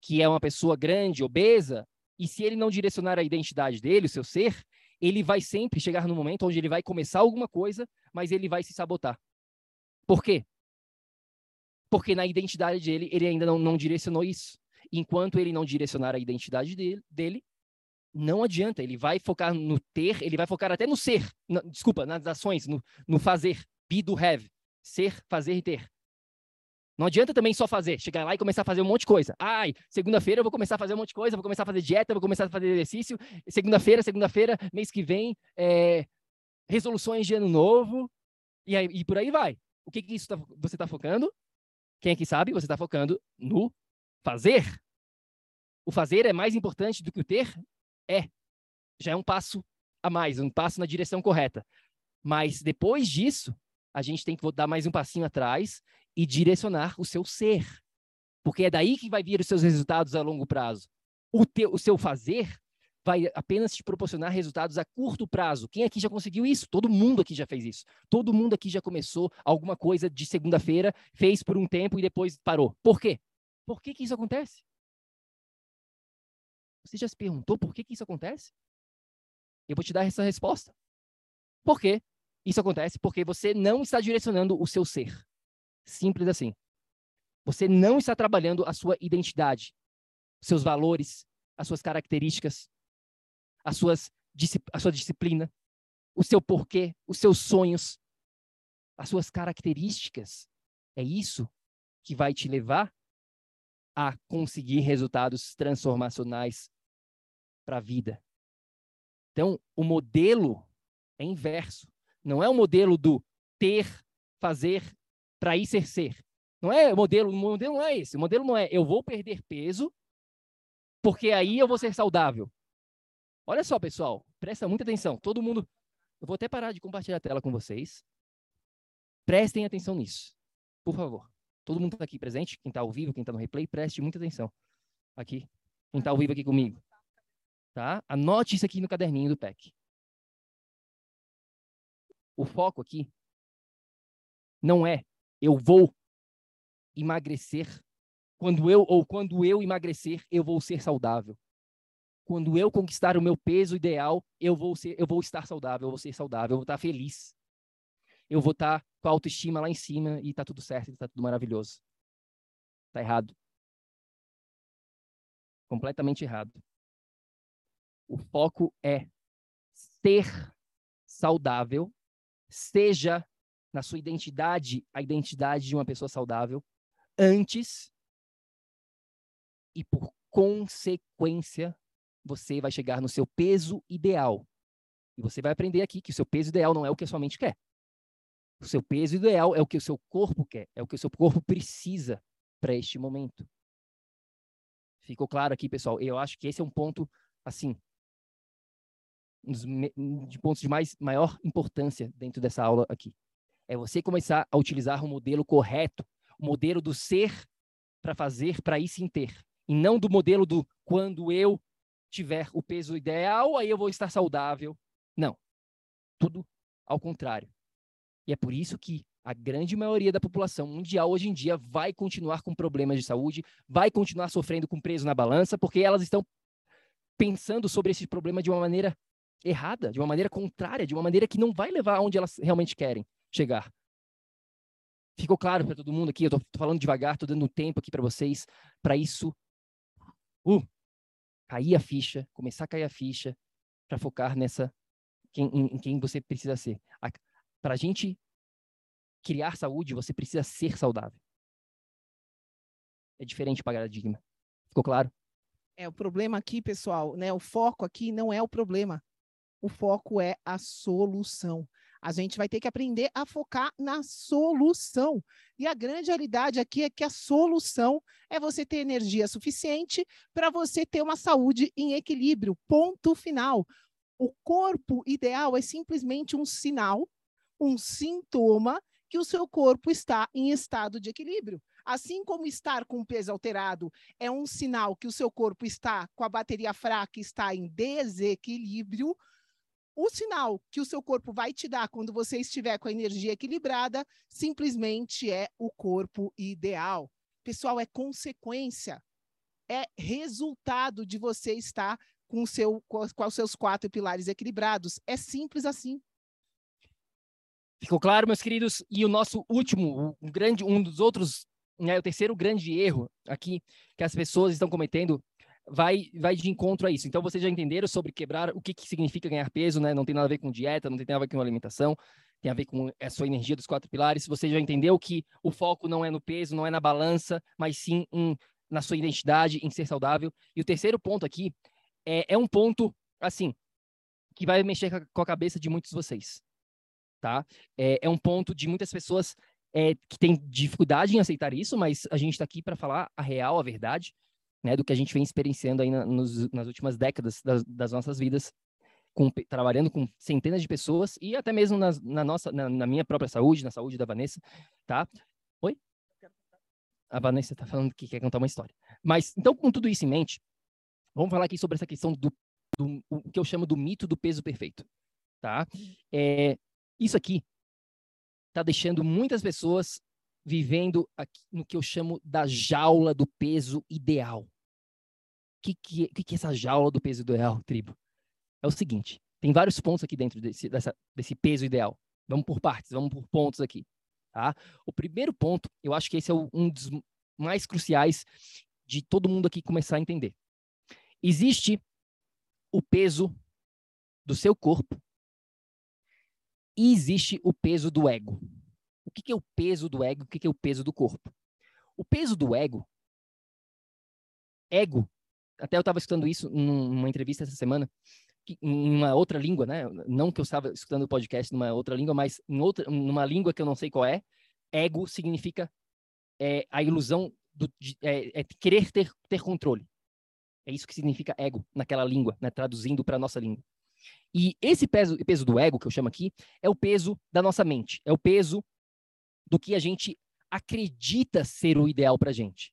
[SPEAKER 1] que é uma pessoa grande, obesa, e se ele não direcionar a identidade dele, o seu ser, ele vai sempre chegar no momento onde ele vai começar alguma coisa, mas ele vai se sabotar. Por quê? Porque na identidade dele, ele ainda não, não direcionou isso. Enquanto ele não direcionar a identidade dele, dele, não adianta. Ele vai focar no ter, ele vai focar até no ser. No, desculpa, nas ações, no, no fazer. Be do have. Ser, fazer e ter. Não adianta também só fazer, chegar lá e começar a fazer um monte de coisa. Ai, segunda-feira eu vou começar a fazer um monte de coisa, vou começar a fazer dieta, vou começar a fazer exercício. Segunda-feira, segunda-feira, mês que vem, é, resoluções de ano novo, e, aí, e por aí vai. O que, que isso tá, você está focando? Quem aqui sabe? Você está focando no fazer. O fazer é mais importante do que o ter? É. Já é um passo a mais, um passo na direção correta. Mas depois disso, a gente tem que dar mais um passinho atrás e direcionar o seu ser. Porque é daí que vai vir os seus resultados a longo prazo. O, teu, o seu fazer vai apenas te proporcionar resultados a curto prazo. Quem aqui já conseguiu isso? Todo mundo aqui já fez isso. Todo mundo aqui já começou alguma coisa de segunda-feira, fez por um tempo e depois parou. Por quê? Por que, que isso acontece? Você já se perguntou por que, que isso acontece? Eu vou te dar essa resposta. Por quê? Isso acontece porque você não está direcionando o seu ser. Simples assim. Você não está trabalhando a sua identidade, seus valores, as suas características, as suas, a sua disciplina, o seu porquê, os seus sonhos, as suas características. É isso que vai te levar a conseguir resultados transformacionais para a vida. Então, o modelo é inverso. Não é o modelo do ter, fazer para ir ser ser. Não é o modelo, o modelo não é esse. O modelo não é eu vou perder peso porque aí eu vou ser saudável. Olha só, pessoal, presta muita atenção. Todo mundo, eu vou até parar de compartilhar a tela com vocês. Prestem atenção nisso, por favor. Todo mundo está aqui presente, quem está ao vivo, quem está no replay, preste muita atenção. Aqui, quem está ao vivo aqui comigo. Tá? Anote isso aqui no caderninho do PEC. O foco aqui não é eu vou emagrecer. Quando eu ou quando eu emagrecer, eu vou ser saudável. Quando eu conquistar o meu peso ideal, eu vou ser, eu vou estar saudável, eu vou ser saudável, eu vou estar feliz. Eu vou estar com a autoestima lá em cima e tá tudo certo, tá tudo maravilhoso. Tá errado. Completamente errado. O foco é ser saudável, seja na sua identidade, a identidade de uma pessoa saudável, antes e por consequência, você vai chegar no seu peso ideal. E você vai aprender aqui que o seu peso ideal não é o que a sua mente quer. O seu peso ideal é o que o seu corpo quer, é o que o seu corpo precisa para este momento. Ficou claro aqui, pessoal? Eu acho que esse é um ponto, assim, um dos de pontos de mais, maior importância dentro dessa aula aqui. É você começar a utilizar o modelo correto, o modelo do ser para fazer, para ir sim ter. E não do modelo do quando eu tiver o peso ideal, aí eu vou estar saudável. Não. Tudo ao contrário. E é por isso que a grande maioria da população mundial hoje em dia vai continuar com problemas de saúde, vai continuar sofrendo com peso na balança, porque elas estão pensando sobre esse problema de uma maneira errada, de uma maneira contrária, de uma maneira que não vai levar aonde elas realmente querem chegar. Ficou claro para todo mundo aqui? Eu estou falando devagar, estou dando tempo aqui para vocês, para isso uh, cair a ficha, começar a cair a ficha, para focar nessa quem, em, em, quem você precisa ser. Para a gente criar saúde, você precisa ser saudável. É diferente para paradigma. Ficou claro?
[SPEAKER 2] É, o problema aqui, pessoal, né? O foco aqui não é o problema. O foco é a solução. A gente vai ter que aprender a focar na solução. E a grande realidade aqui é que a solução é você ter energia suficiente para você ter uma saúde em equilíbrio. Ponto final. O corpo ideal é simplesmente um sinal, um sintoma que o seu corpo está em estado de equilíbrio. Assim como estar com peso alterado é um sinal que o seu corpo está com a bateria fraca, está em desequilíbrio, o sinal que o seu corpo vai te dar quando você estiver com a energia equilibrada simplesmente é o corpo ideal. Pessoal, é consequência, é resultado de você estar com, seu, com os seus quatro pilares equilibrados. É simples assim.
[SPEAKER 1] Ficou claro, meus queridos? E o nosso último, um grande, um dos outros, né, o terceiro grande erro aqui que as pessoas estão cometendo vai, vai de encontro a isso. Então, vocês já entenderam sobre quebrar, o que, que significa ganhar peso, né? Não tem nada a ver com dieta, não tem nada a ver com alimentação, tem a ver com a sua energia dos quatro pilares. Você já entendeu que o foco não é no peso, não é na balança, mas sim em, na sua identidade, em ser saudável. E o terceiro ponto aqui é, é um ponto, assim, que vai mexer com a cabeça de muitos de vocês, tá? É, é um ponto de muitas pessoas é, que têm dificuldade em aceitar isso, mas a gente está aqui para falar a real, a verdade, né, do que a gente vem experienciando aí na, nos, nas últimas décadas das, das nossas vidas, com, trabalhando com centenas de pessoas e até mesmo na, na nossa, na, na, minha própria saúde, na saúde da Vanessa, tá? Oi? A Vanessa está falando que quer contar uma história. Mas, então, com tudo isso em mente, vamos falar aqui sobre essa questão do, do o que eu chamo do mito do peso perfeito, tá? É, isso aqui está deixando muitas pessoas vivendo aqui no que eu chamo da jaula do peso ideal. O que, que, que, que é essa jaula do peso ideal, tribo? É o seguinte: tem vários pontos aqui dentro desse, dessa, desse peso ideal. Vamos por partes, vamos por pontos aqui. Tá? O primeiro ponto, eu acho que esse é um dos mais cruciais de todo mundo aqui começar a entender. Existe o peso do seu corpo e existe o peso do ego. O que, é o peso do ego? O que, é o peso do corpo? O peso do ego, ego, até eu estava escutando isso numa entrevista essa semana, em uma outra língua, né? Não que eu estava escutando o podcast numa outra língua, mas em outra, numa língua que eu não sei qual é. Ego significa é, a ilusão do, de, é, é querer ter, ter controle. É isso que significa ego naquela língua, né? traduzindo para a nossa língua. E esse peso, peso do ego, que eu chamo aqui, é o peso da nossa mente. É o peso do que a gente acredita ser o ideal para gente.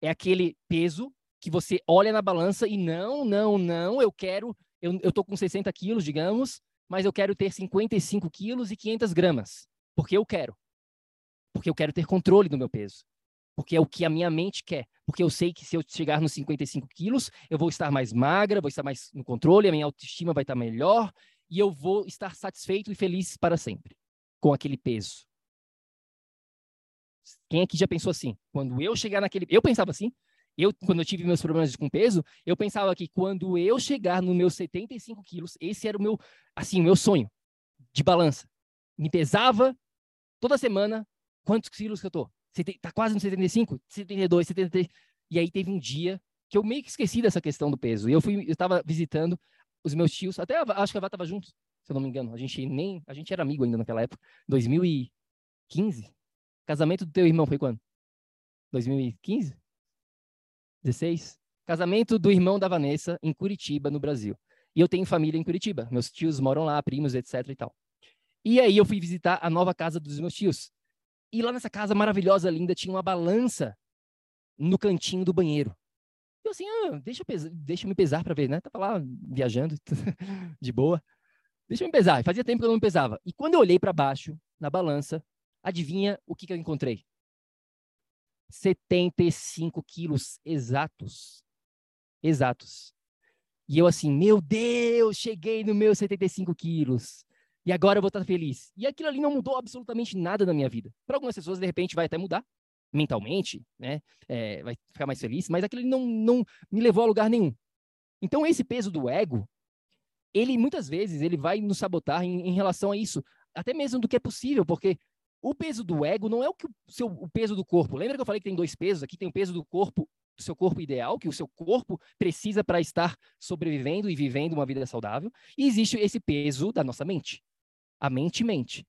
[SPEAKER 1] É aquele peso que você olha na balança e não, não, não, eu quero, eu, eu tô com 60 quilos, digamos, mas eu quero ter 55 quilos e 500 gramas, porque eu quero. Porque eu quero ter controle do meu peso. Porque é o que a minha mente quer. Porque eu sei que se eu chegar nos 55 quilos, eu vou estar mais magra, vou estar mais no controle, a minha autoestima vai estar melhor e eu vou estar satisfeito e feliz para sempre com aquele peso. Quem aqui já pensou assim? Quando eu chegar naquele. Eu pensava assim. Eu, quando eu tive meus problemas com peso, eu pensava que quando eu chegar nos meus 75 quilos, esse era o meu, assim, meu sonho de balança. Me pesava toda semana quantos quilos que eu tô. Tá quase nos 75, 72, 73. E aí teve um dia que eu meio que esqueci dessa questão do peso. E eu fui, eu estava visitando os meus tios, até acho que a Vá estava junto, se eu não me engano. A gente nem, a gente era amigo ainda naquela época, 2015, Casamento do teu irmão foi quando? 2015? 16? Casamento do irmão da Vanessa em Curitiba, no Brasil. E eu tenho família em Curitiba. Meus tios moram lá, primos, etc e tal. E aí eu fui visitar a nova casa dos meus tios. E lá nessa casa maravilhosa, linda, tinha uma balança no cantinho do banheiro. Eu assim, ah, deixa, eu pesar, deixa eu me pesar para ver, né? Tava lá viajando, de boa. Deixa eu me pesar. Fazia tempo que eu não me pesava. E quando eu olhei para baixo, na balança, Adivinha o que, que eu encontrei? 75 quilos exatos. Exatos. E eu assim, meu Deus, cheguei no meu 75 quilos. E agora eu vou estar feliz. E aquilo ali não mudou absolutamente nada na minha vida. Para algumas pessoas, de repente, vai até mudar mentalmente, né? É, vai ficar mais feliz, mas aquilo ali não, não me levou a lugar nenhum. Então, esse peso do ego, ele muitas vezes ele vai nos sabotar em, em relação a isso, até mesmo do que é possível, porque o peso do ego não é o que o, seu, o peso do corpo. Lembra que eu falei que tem dois pesos? Aqui tem o peso do corpo, do seu corpo ideal, que o seu corpo precisa para estar sobrevivendo e vivendo uma vida saudável. E existe esse peso da nossa mente. A mente mente.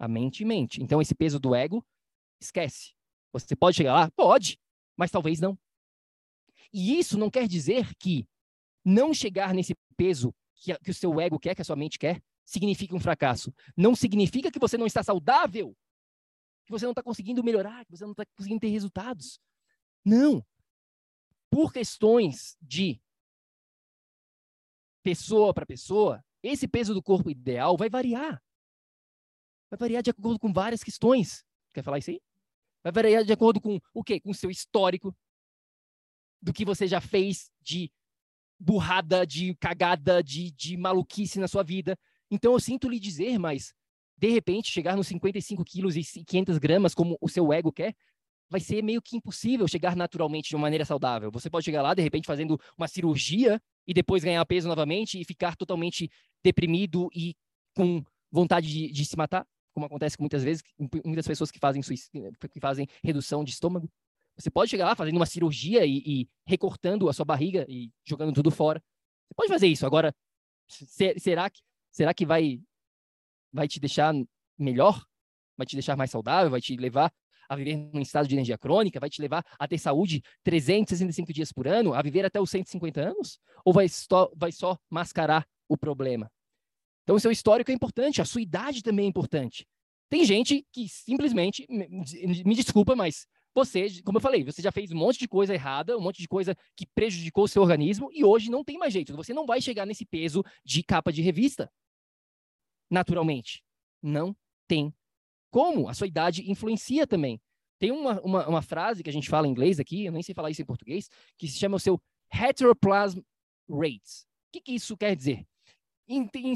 [SPEAKER 1] A mente mente. Então, esse peso do ego, esquece. Você pode chegar lá? Pode, mas talvez não. E isso não quer dizer que não chegar nesse peso que, que o seu ego quer, que a sua mente quer, significa um fracasso. Não significa que você não está saudável, que você não está conseguindo melhorar, que você não está conseguindo ter resultados. Não. Por questões de pessoa para pessoa, esse peso do corpo ideal vai variar. Vai variar de acordo com várias questões. Quer falar isso aí? Vai variar de acordo com o quê? Com o seu histórico, do que você já fez de burrada, de cagada, de, de maluquice na sua vida. Então eu sinto lhe dizer, mas de repente chegar nos 55 quilos e 500 gramas, como o seu ego quer, vai ser meio que impossível chegar naturalmente de uma maneira saudável. Você pode chegar lá, de repente, fazendo uma cirurgia e depois ganhar peso novamente e ficar totalmente deprimido e com vontade de, de se matar, como acontece muitas vezes, muitas pessoas que fazem, que fazem redução de estômago. Você pode chegar lá fazendo uma cirurgia e, e recortando a sua barriga e jogando tudo fora. Você pode fazer isso. Agora, será que, será que vai, vai te deixar melhor? Vai te deixar mais saudável? Vai te levar a viver num estado de energia crônica? Vai te levar a ter saúde 365 dias por ano? A viver até os 150 anos? Ou vai só, vai só mascarar o problema? Então, o seu histórico é importante, a sua idade também é importante. Tem gente que simplesmente, me desculpa, mas você, como eu falei, você já fez um monte de coisa errada, um monte de coisa que prejudicou o seu organismo e hoje não tem mais jeito. Você não vai chegar nesse peso de capa de revista. Naturalmente. Não tem como. A sua idade influencia também. Tem uma, uma, uma frase que a gente fala em inglês aqui, eu nem sei falar isso em português, que se chama o seu heteroplasm rates. O que, que isso quer dizer? Em, em,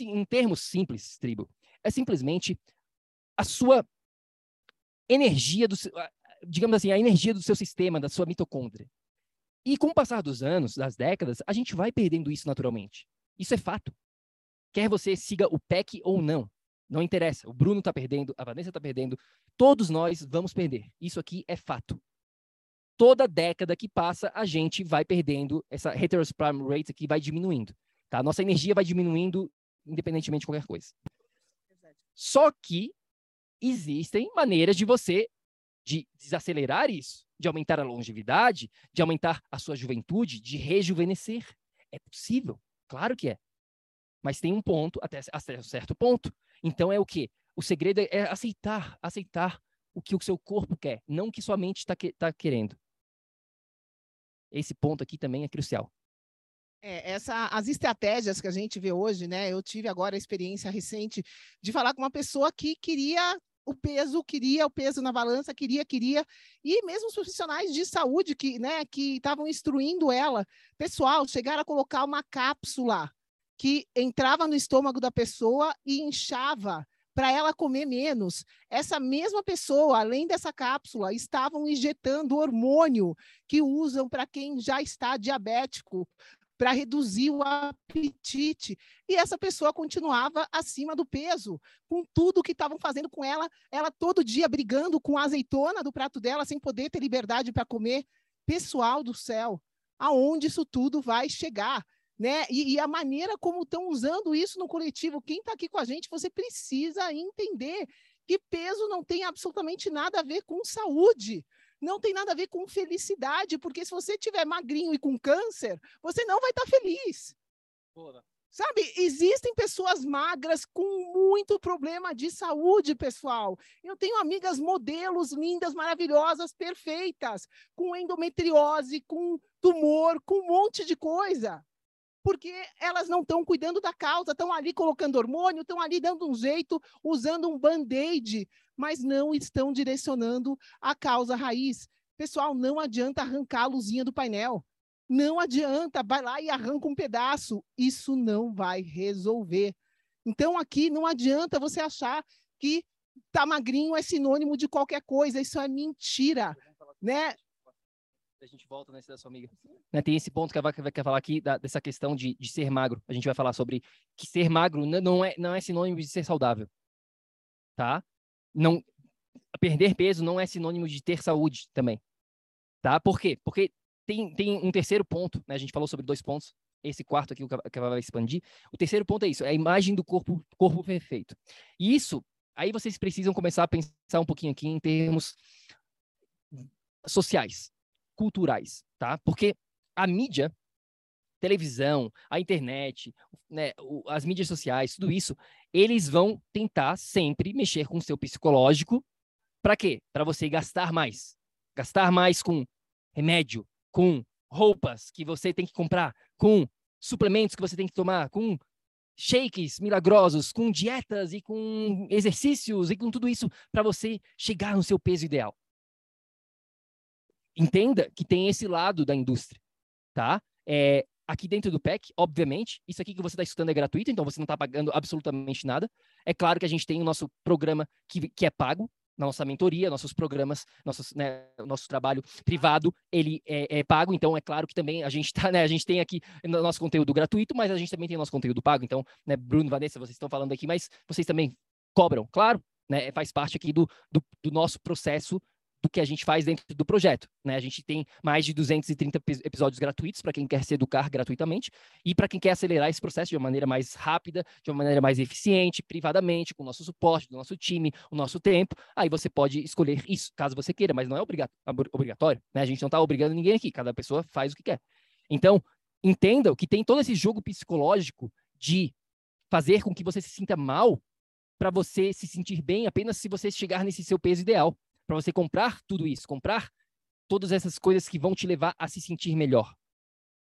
[SPEAKER 1] em, termos simples, tribo, é simplesmente a sua energia do digamos assim, a energia do seu sistema, da sua mitocôndria. E com o passar dos anos, das décadas, a gente vai perdendo isso naturalmente. Isso é fato. Quer você siga o PEC ou não, não interessa. O Bruno está perdendo, a Vanessa está perdendo, todos nós vamos perder. Isso aqui é fato. Toda década que passa, a gente vai perdendo, essa heterosperm rate aqui vai diminuindo. Tá? Nossa energia vai diminuindo independentemente de qualquer coisa. Só que existem maneiras de você de desacelerar isso, de aumentar a longevidade, de aumentar a sua juventude, de rejuvenescer. É possível, claro que é. Mas tem um ponto, até, até um certo ponto. Então é o quê? O segredo é aceitar, aceitar o que o seu corpo quer, não o que sua mente está que, tá querendo. Esse ponto aqui também é crucial.
[SPEAKER 2] É, essa, as estratégias que a gente vê hoje, né? Eu tive agora a experiência recente de falar com uma pessoa que queria o peso, queria o peso na balança, queria, queria. E mesmo os profissionais de saúde que né, que estavam instruindo ela, pessoal, chegaram a colocar uma cápsula que entrava no estômago da pessoa e inchava para ela comer menos. Essa mesma pessoa, além dessa cápsula, estavam injetando hormônio que usam para quem já está diabético, para reduzir o apetite. E essa pessoa continuava acima do peso, com tudo que estavam fazendo com ela, ela todo dia brigando com a azeitona do prato dela, sem poder ter liberdade para comer. Pessoal do céu, aonde isso tudo vai chegar? Né? E, e a maneira como estão usando isso no coletivo, quem está aqui com a gente, você precisa entender que peso não tem absolutamente nada a ver com saúde não tem nada a ver com felicidade, porque se você tiver magrinho e com câncer, você não vai estar tá feliz. Porra. Sabe, existem pessoas magras com muito problema de saúde, pessoal. Eu tenho amigas modelos lindas, maravilhosas, perfeitas, com endometriose, com tumor, com um monte de coisa. Porque elas não estão cuidando da causa, estão ali colocando hormônio, estão ali dando um jeito, usando um band-aid mas não estão direcionando a causa raiz. Pessoal, não adianta arrancar a luzinha do painel. Não adianta, vai lá e arranca um pedaço. Isso não vai resolver. Então, aqui não adianta você achar que tá magrinho é sinônimo de qualquer coisa. Isso é mentira, né?
[SPEAKER 1] A gente volta nesse da sua amiga. Né, tem esse ponto que ela quer falar aqui, da, dessa questão de, de ser magro. A gente vai falar sobre que ser magro não é, não é sinônimo de ser saudável. Tá? não perder peso não é sinônimo de ter saúde também. Tá? Por quê? Porque tem, tem um terceiro ponto, né? A gente falou sobre dois pontos. Esse quarto aqui que vai expandir. O terceiro ponto é isso, é a imagem do corpo, corpo perfeito. E isso, aí vocês precisam começar a pensar um pouquinho aqui em termos sociais, culturais, tá? Porque a mídia, televisão, a internet, né, as mídias sociais, tudo isso, eles vão tentar sempre mexer com o seu psicológico. Para quê? Para você gastar mais. Gastar mais com remédio, com roupas que você tem que comprar, com suplementos que você tem que tomar, com shakes milagrosos, com dietas e com exercícios e com tudo isso para você chegar no seu peso ideal. Entenda que tem esse lado da indústria, tá? É, aqui dentro do PEC, obviamente, isso aqui que você está estudando é gratuito, então você não está pagando absolutamente nada. É claro que a gente tem o nosso programa que, que é pago, nossa mentoria, nossos programas, nossos, né, nosso trabalho privado, ele é, é, pago, então é claro que também a gente tá, né, a gente tem aqui nosso conteúdo gratuito, mas a gente também tem nosso conteúdo pago, então, né, Bruno, Vanessa, vocês estão falando aqui, mas vocês também cobram, claro, né, faz parte aqui do, do, do nosso processo do que a gente faz dentro do projeto. Né? A gente tem mais de 230 episódios gratuitos para quem quer se educar gratuitamente e para quem quer acelerar esse processo de uma maneira mais rápida, de uma maneira mais eficiente, privadamente, com o nosso suporte, do nosso time, o nosso tempo. Aí você pode escolher isso, caso você queira, mas não é obrigatório. Né? A gente não está obrigando ninguém aqui, cada pessoa faz o que quer. Então, entenda que tem todo esse jogo psicológico de fazer com que você se sinta mal para você se sentir bem apenas se você chegar nesse seu peso ideal para você comprar tudo isso, comprar todas essas coisas que vão te levar a se sentir melhor.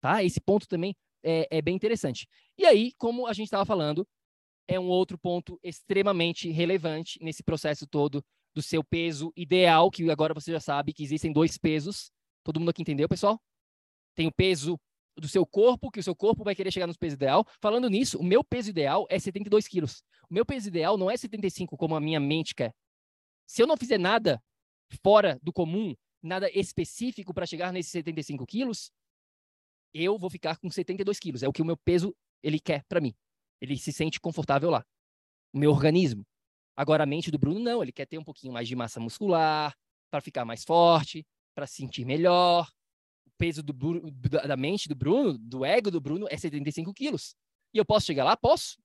[SPEAKER 1] Tá? Esse ponto também é, é bem interessante. E aí, como a gente estava falando, é um outro ponto extremamente relevante nesse processo todo do seu peso ideal, que agora você já sabe que existem dois pesos. Todo mundo aqui entendeu, pessoal? Tem o peso do seu corpo, que o seu corpo vai querer chegar no peso ideal. Falando nisso, o meu peso ideal é 72 quilos. O meu peso ideal não é 75, como a minha mente quer. Se eu não fizer nada fora do comum, nada específico para chegar nesses 75 quilos, eu vou ficar com 72 quilos. É o que o meu peso ele quer para mim. Ele se sente confortável lá. O meu organismo. Agora a mente do Bruno não, ele quer ter um pouquinho mais de massa muscular para ficar mais forte, para se sentir melhor. O peso do, da mente do Bruno, do ego do Bruno é 75 quilos. E eu posso chegar lá? Posso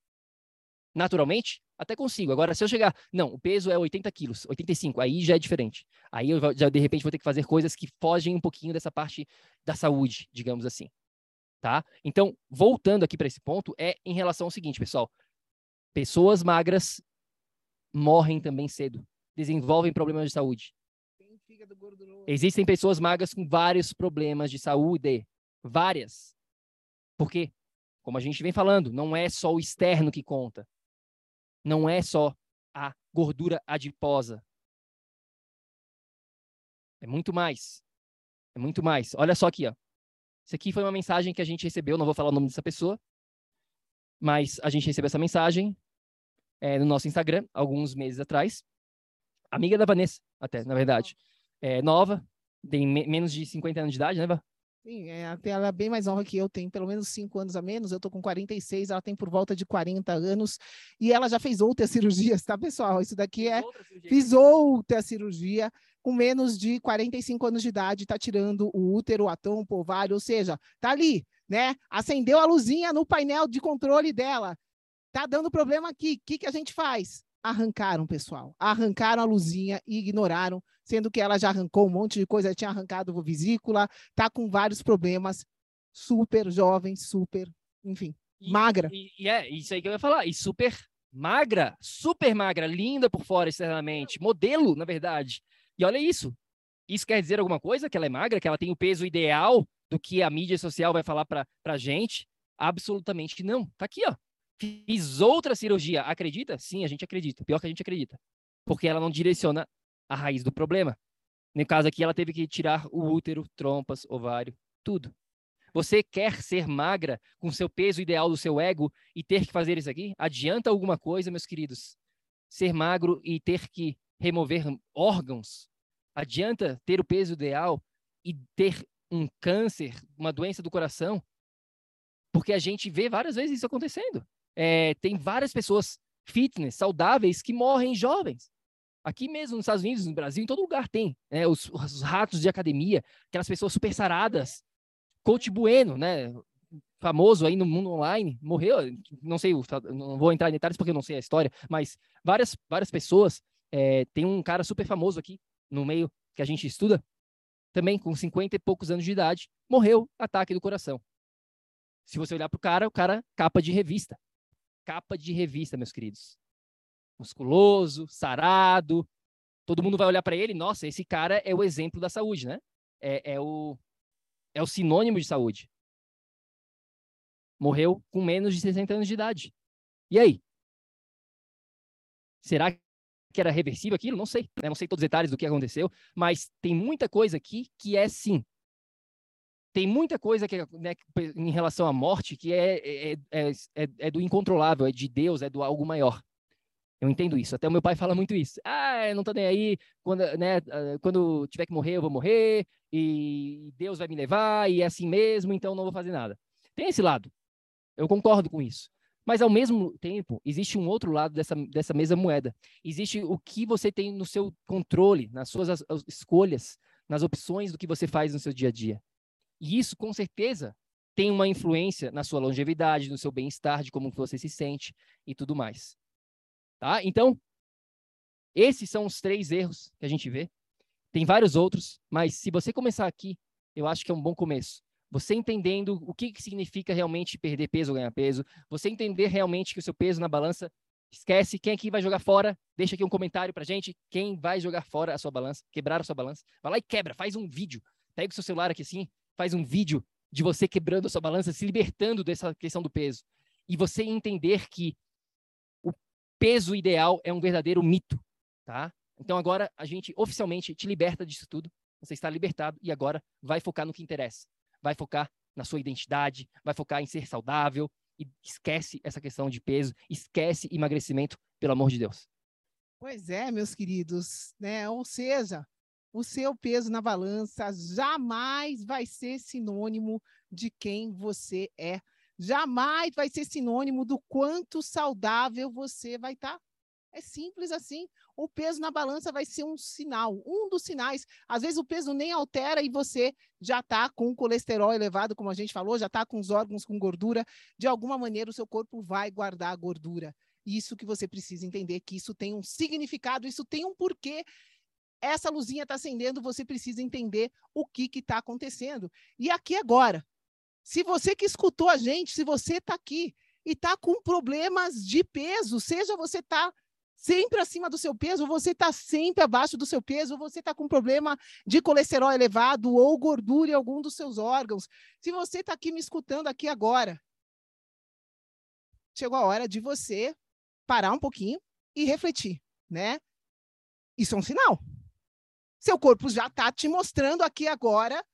[SPEAKER 1] naturalmente, até consigo. Agora, se eu chegar, não, o peso é 80 quilos, 85, aí já é diferente. Aí eu já, de repente, vou ter que fazer coisas que fogem um pouquinho dessa parte da saúde, digamos assim. Tá? Então, voltando aqui para esse ponto, é em relação ao seguinte, pessoal. Pessoas magras morrem também cedo, desenvolvem problemas de saúde. Existem pessoas magras com vários problemas de saúde, várias. Por quê? Como a gente vem falando, não é só o externo que conta não é só a gordura adiposa. É muito mais. É muito mais. Olha só aqui, ó. Isso aqui foi uma mensagem que a gente recebeu, não vou falar o nome dessa pessoa, mas a gente recebeu essa mensagem é, no nosso Instagram, alguns meses atrás. Amiga da Vanessa, até, na verdade. É nova, tem me menos de 50 anos de idade, né, Vá?
[SPEAKER 2] Sim, é, até ela é bem mais nova que eu, tem pelo menos cinco anos a menos, eu tô com 46, ela tem por volta de 40 anos, e ela já fez outras cirurgias, tá, pessoal? Isso daqui é. Fiz outra cirurgia com menos de 45 anos de idade, tá tirando o útero, a tampa, o ovário, ou seja, tá ali, né? Acendeu a luzinha no painel de controle dela. Tá dando problema aqui. O que, que a gente faz? arrancaram, pessoal. Arrancaram a luzinha e ignoraram, sendo que ela já arrancou um monte de coisa, tinha arrancado a vesícula, tá com vários problemas, super jovem, super, enfim, e, magra.
[SPEAKER 1] E, e, é, isso aí que eu ia falar, e super magra, super magra, linda por fora externamente, modelo, na verdade. E olha isso. Isso quer dizer alguma coisa? Que ela é magra, que ela tem o peso ideal do que a mídia social vai falar para a gente? Absolutamente não. Tá aqui, ó. Fiz outra cirurgia. Acredita? Sim, a gente acredita. Pior que a gente acredita. Porque ela não direciona a raiz do problema. No caso aqui, ela teve que tirar o útero, trompas, ovário, tudo. Você quer ser magra com seu peso ideal do seu ego e ter que fazer isso aqui? Adianta alguma coisa, meus queridos? Ser magro e ter que remover órgãos? Adianta ter o peso ideal e ter um câncer, uma doença do coração? Porque a gente vê várias vezes isso acontecendo. É, tem várias pessoas fitness, saudáveis, que morrem jovens. Aqui mesmo nos Estados Unidos, no Brasil, em todo lugar tem. Né? Os, os, ratos de academia, aquelas pessoas super saradas. Coach Bueno, né? famoso aí no mundo online, morreu. Não sei, não vou entrar em detalhes porque eu não sei a história, mas várias, várias pessoas. É, tem um cara super famoso aqui no meio que a gente estuda, também com 50 e poucos anos de idade, morreu ataque do coração. Se você olhar para o cara, o cara capa de revista capa de revista, meus queridos. Musculoso, sarado. Todo mundo vai olhar para ele, nossa, esse cara é o exemplo da saúde, né? É, é, o, é o sinônimo de saúde. morreu com menos de 60 anos de idade. E aí? Será que era reversível aquilo? Não sei. Né? Não sei todos os detalhes do que aconteceu, mas tem muita coisa aqui que é sim. Tem muita coisa que, né, em relação à morte que é, é, é, é, é do incontrolável, é de Deus, é do algo maior. Eu entendo isso. Até o meu pai fala muito isso. Ah, não tô nem aí. Quando, né, ah, quando tiver que morrer, eu vou morrer. E Deus vai me levar. E é assim mesmo, então não vou fazer nada. Tem esse lado. Eu concordo com isso. Mas, ao mesmo tempo, existe um outro lado dessa, dessa mesma moeda. Existe o que você tem no seu controle, nas suas as, as escolhas, nas opções do que você faz no seu dia a dia. E isso, com certeza, tem uma influência na sua longevidade, no seu bem-estar, de como você se sente e tudo mais. Tá? Então, esses são os três erros que a gente vê. Tem vários outros, mas se você começar aqui, eu acho que é um bom começo. Você entendendo o que, que significa realmente perder peso ou ganhar peso, você entender realmente que o seu peso na balança Esquece quem aqui vai jogar fora. Deixa aqui um comentário pra gente. Quem vai jogar fora a sua balança, quebrar a sua balança. Vai lá e quebra, faz um vídeo. Pega o seu celular aqui assim, faz um vídeo de você quebrando a sua balança, se libertando dessa questão do peso. E você entender que peso ideal é um verdadeiro mito, tá? Então agora a gente oficialmente te liberta disso tudo. Você está libertado e agora vai focar no que interessa. Vai focar na sua identidade, vai focar em ser saudável e esquece essa questão de peso, esquece emagrecimento, pelo amor de Deus.
[SPEAKER 2] Pois é, meus queridos, né? Ou seja, o seu peso na balança jamais vai ser sinônimo de quem você é jamais vai ser sinônimo do quanto saudável você vai estar. Tá. É simples assim. O peso na balança vai ser um sinal, um dos sinais. Às vezes o peso nem altera e você já está com colesterol elevado, como a gente falou, já está com os órgãos com gordura. De alguma maneira, o seu corpo vai guardar a gordura. Isso que você precisa entender, que isso tem um significado, isso tem um porquê. Essa luzinha está acendendo, você precisa entender o que está acontecendo. E aqui agora, se você que escutou a gente, se você está aqui e está com problemas de peso, seja você está sempre acima do seu peso, você está sempre abaixo do seu peso, você está com problema de colesterol elevado ou gordura em algum dos seus órgãos. Se você está aqui me escutando aqui agora, chegou a hora de você parar um pouquinho e refletir, né? Isso é um sinal. Seu corpo já está te mostrando aqui agora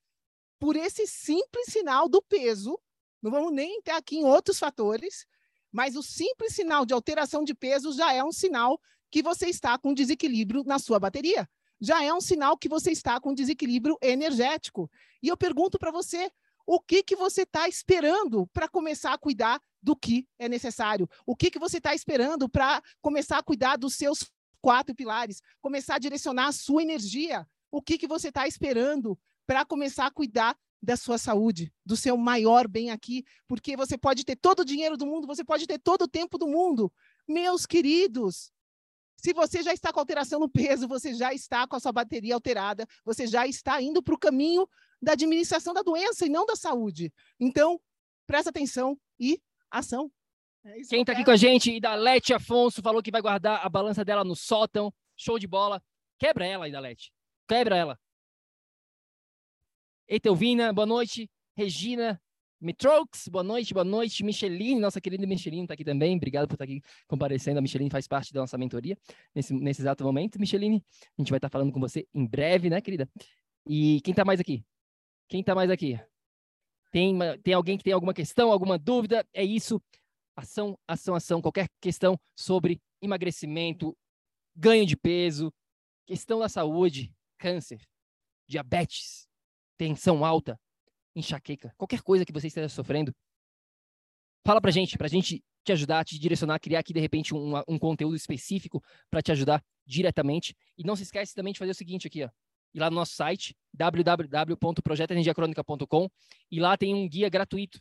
[SPEAKER 2] por esse simples sinal do peso, não vamos nem entrar aqui em outros fatores, mas o simples sinal de alteração de peso já é um sinal que você está com desequilíbrio na sua bateria. Já é um sinal que você está com desequilíbrio energético. E eu pergunto para você, o que que você está esperando para começar a cuidar do que é necessário? O que que você está esperando para começar a cuidar dos seus quatro pilares? Começar a direcionar a sua energia? O que que você está esperando para começar a cuidar da sua saúde, do seu maior bem aqui, porque você pode ter todo o dinheiro do mundo, você pode ter todo o tempo do mundo. Meus queridos, se você já está com alteração no peso, você já está com a sua bateria alterada, você já está indo para o caminho da administração da doença e não da saúde. Então, presta atenção e ação.
[SPEAKER 1] É Quem está aqui com a gente, Idalete Afonso, falou que vai guardar a balança dela no sótão. Show de bola. Quebra ela, Idalete. Quebra ela. Etelvina, boa noite. Regina Mitrox, boa noite, boa noite. Micheline, nossa querida Micheline está aqui também. Obrigado por estar aqui comparecendo. A Micheline faz parte da nossa mentoria nesse, nesse exato momento. Micheline, a gente vai estar falando com você em breve, né, querida? E quem está mais aqui? Quem está mais aqui? Tem, tem alguém que tem alguma questão, alguma dúvida? É isso. Ação, ação, ação. Qualquer questão sobre emagrecimento, ganho de peso, questão da saúde, câncer, diabetes, tensão alta, enxaqueca, qualquer coisa que você esteja sofrendo, fala pra gente, pra gente te ajudar, te direcionar, criar aqui de repente um, um conteúdo específico para te ajudar diretamente. E não se esquece também de fazer o seguinte aqui, ó. Ir lá no nosso site, www.projetoenergiacronica.com, e lá tem um guia gratuito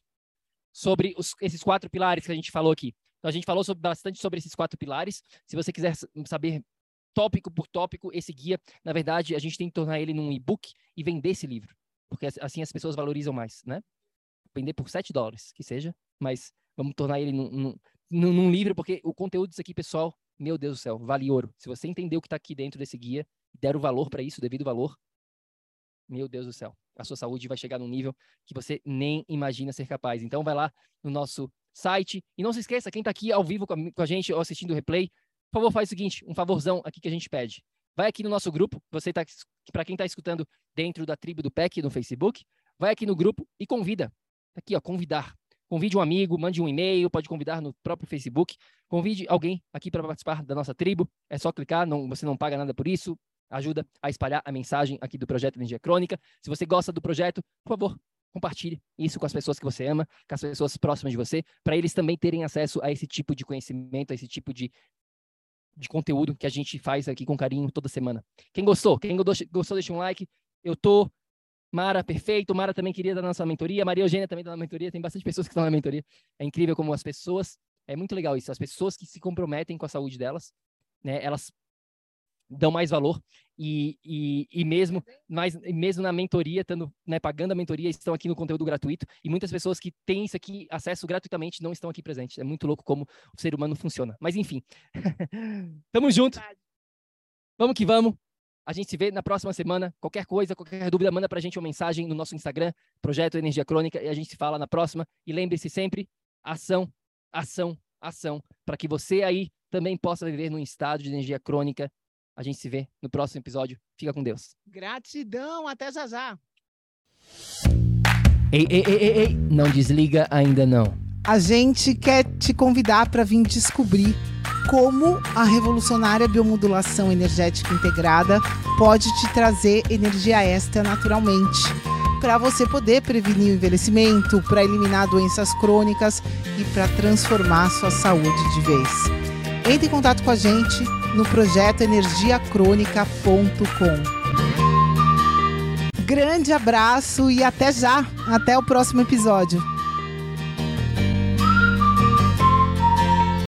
[SPEAKER 1] sobre os, esses quatro pilares que a gente falou aqui. Então, a gente falou sobre, bastante sobre esses quatro pilares. Se você quiser saber tópico por tópico esse guia, na verdade, a gente tem que tornar ele num e-book e vender esse livro porque assim as pessoas valorizam mais, né? Vender por 7 dólares, que seja, mas vamos tornar ele num, num, num livro, porque o conteúdo disso aqui, pessoal, meu Deus do céu, vale ouro. Se você entender o que está aqui dentro desse guia, der o valor para isso, o devido valor, meu Deus do céu. a sua saúde vai chegar num nível que você nem imagina ser capaz. Então, vai lá no nosso site. E não se esqueça, quem está aqui ao vivo com a, com a, gente ou assistindo o replay, por favor, faz o seguinte, um favorzão aqui que a gente pede. Vai aqui no nosso grupo, você tá, para quem está escutando dentro da tribo do PEC no Facebook, vai aqui no grupo e convida. Tá aqui, ó, convidar. Convide um amigo, mande um e-mail, pode convidar no próprio Facebook. Convide alguém aqui para participar da nossa tribo. É só clicar, não, você não paga nada por isso. Ajuda a espalhar a mensagem aqui do projeto Energia Crônica. Se você gosta do projeto, por favor, compartilhe isso com as pessoas que você ama, com as pessoas próximas de você, para eles também terem acesso a esse tipo de conhecimento, a esse tipo de, de conteúdo que a gente faz aqui com carinho toda semana. Quem gostou? Quem gostou, deixa um like. Eu tô Mara, perfeito. Mara também queria dar nossa mentoria. Maria Eugênia também está na mentoria. Tem bastante pessoas que estão na mentoria. É incrível como as pessoas. É muito legal isso. As pessoas que se comprometem com a saúde delas, né? Elas dão mais valor e, e, e mesmo mais mesmo na mentoria, estando né, pagando a mentoria, estão aqui no conteúdo gratuito e muitas pessoas que têm isso aqui acesso gratuitamente não estão aqui presentes. É muito louco como o ser humano funciona. Mas enfim, tamo junto. Vamos que vamos. A gente se vê na próxima semana. Qualquer coisa, qualquer dúvida, manda pra gente uma mensagem no nosso Instagram, Projeto Energia Crônica, e a gente se fala na próxima. E lembre-se sempre, ação, ação, ação, para que você aí também possa viver num estado de energia crônica a gente se vê no próximo episódio. Fica com Deus.
[SPEAKER 2] Gratidão, até já já.
[SPEAKER 1] Ei, ei, ei, ei, ei, não desliga ainda não.
[SPEAKER 2] A gente quer te convidar para vir descobrir como a revolucionária biomodulação energética integrada pode te trazer energia extra naturalmente, para você poder prevenir o envelhecimento, para eliminar doenças crônicas e para transformar sua saúde de vez. Entre em contato com a gente no projeto energiacrônica.com. Grande abraço e até já! Até o próximo episódio.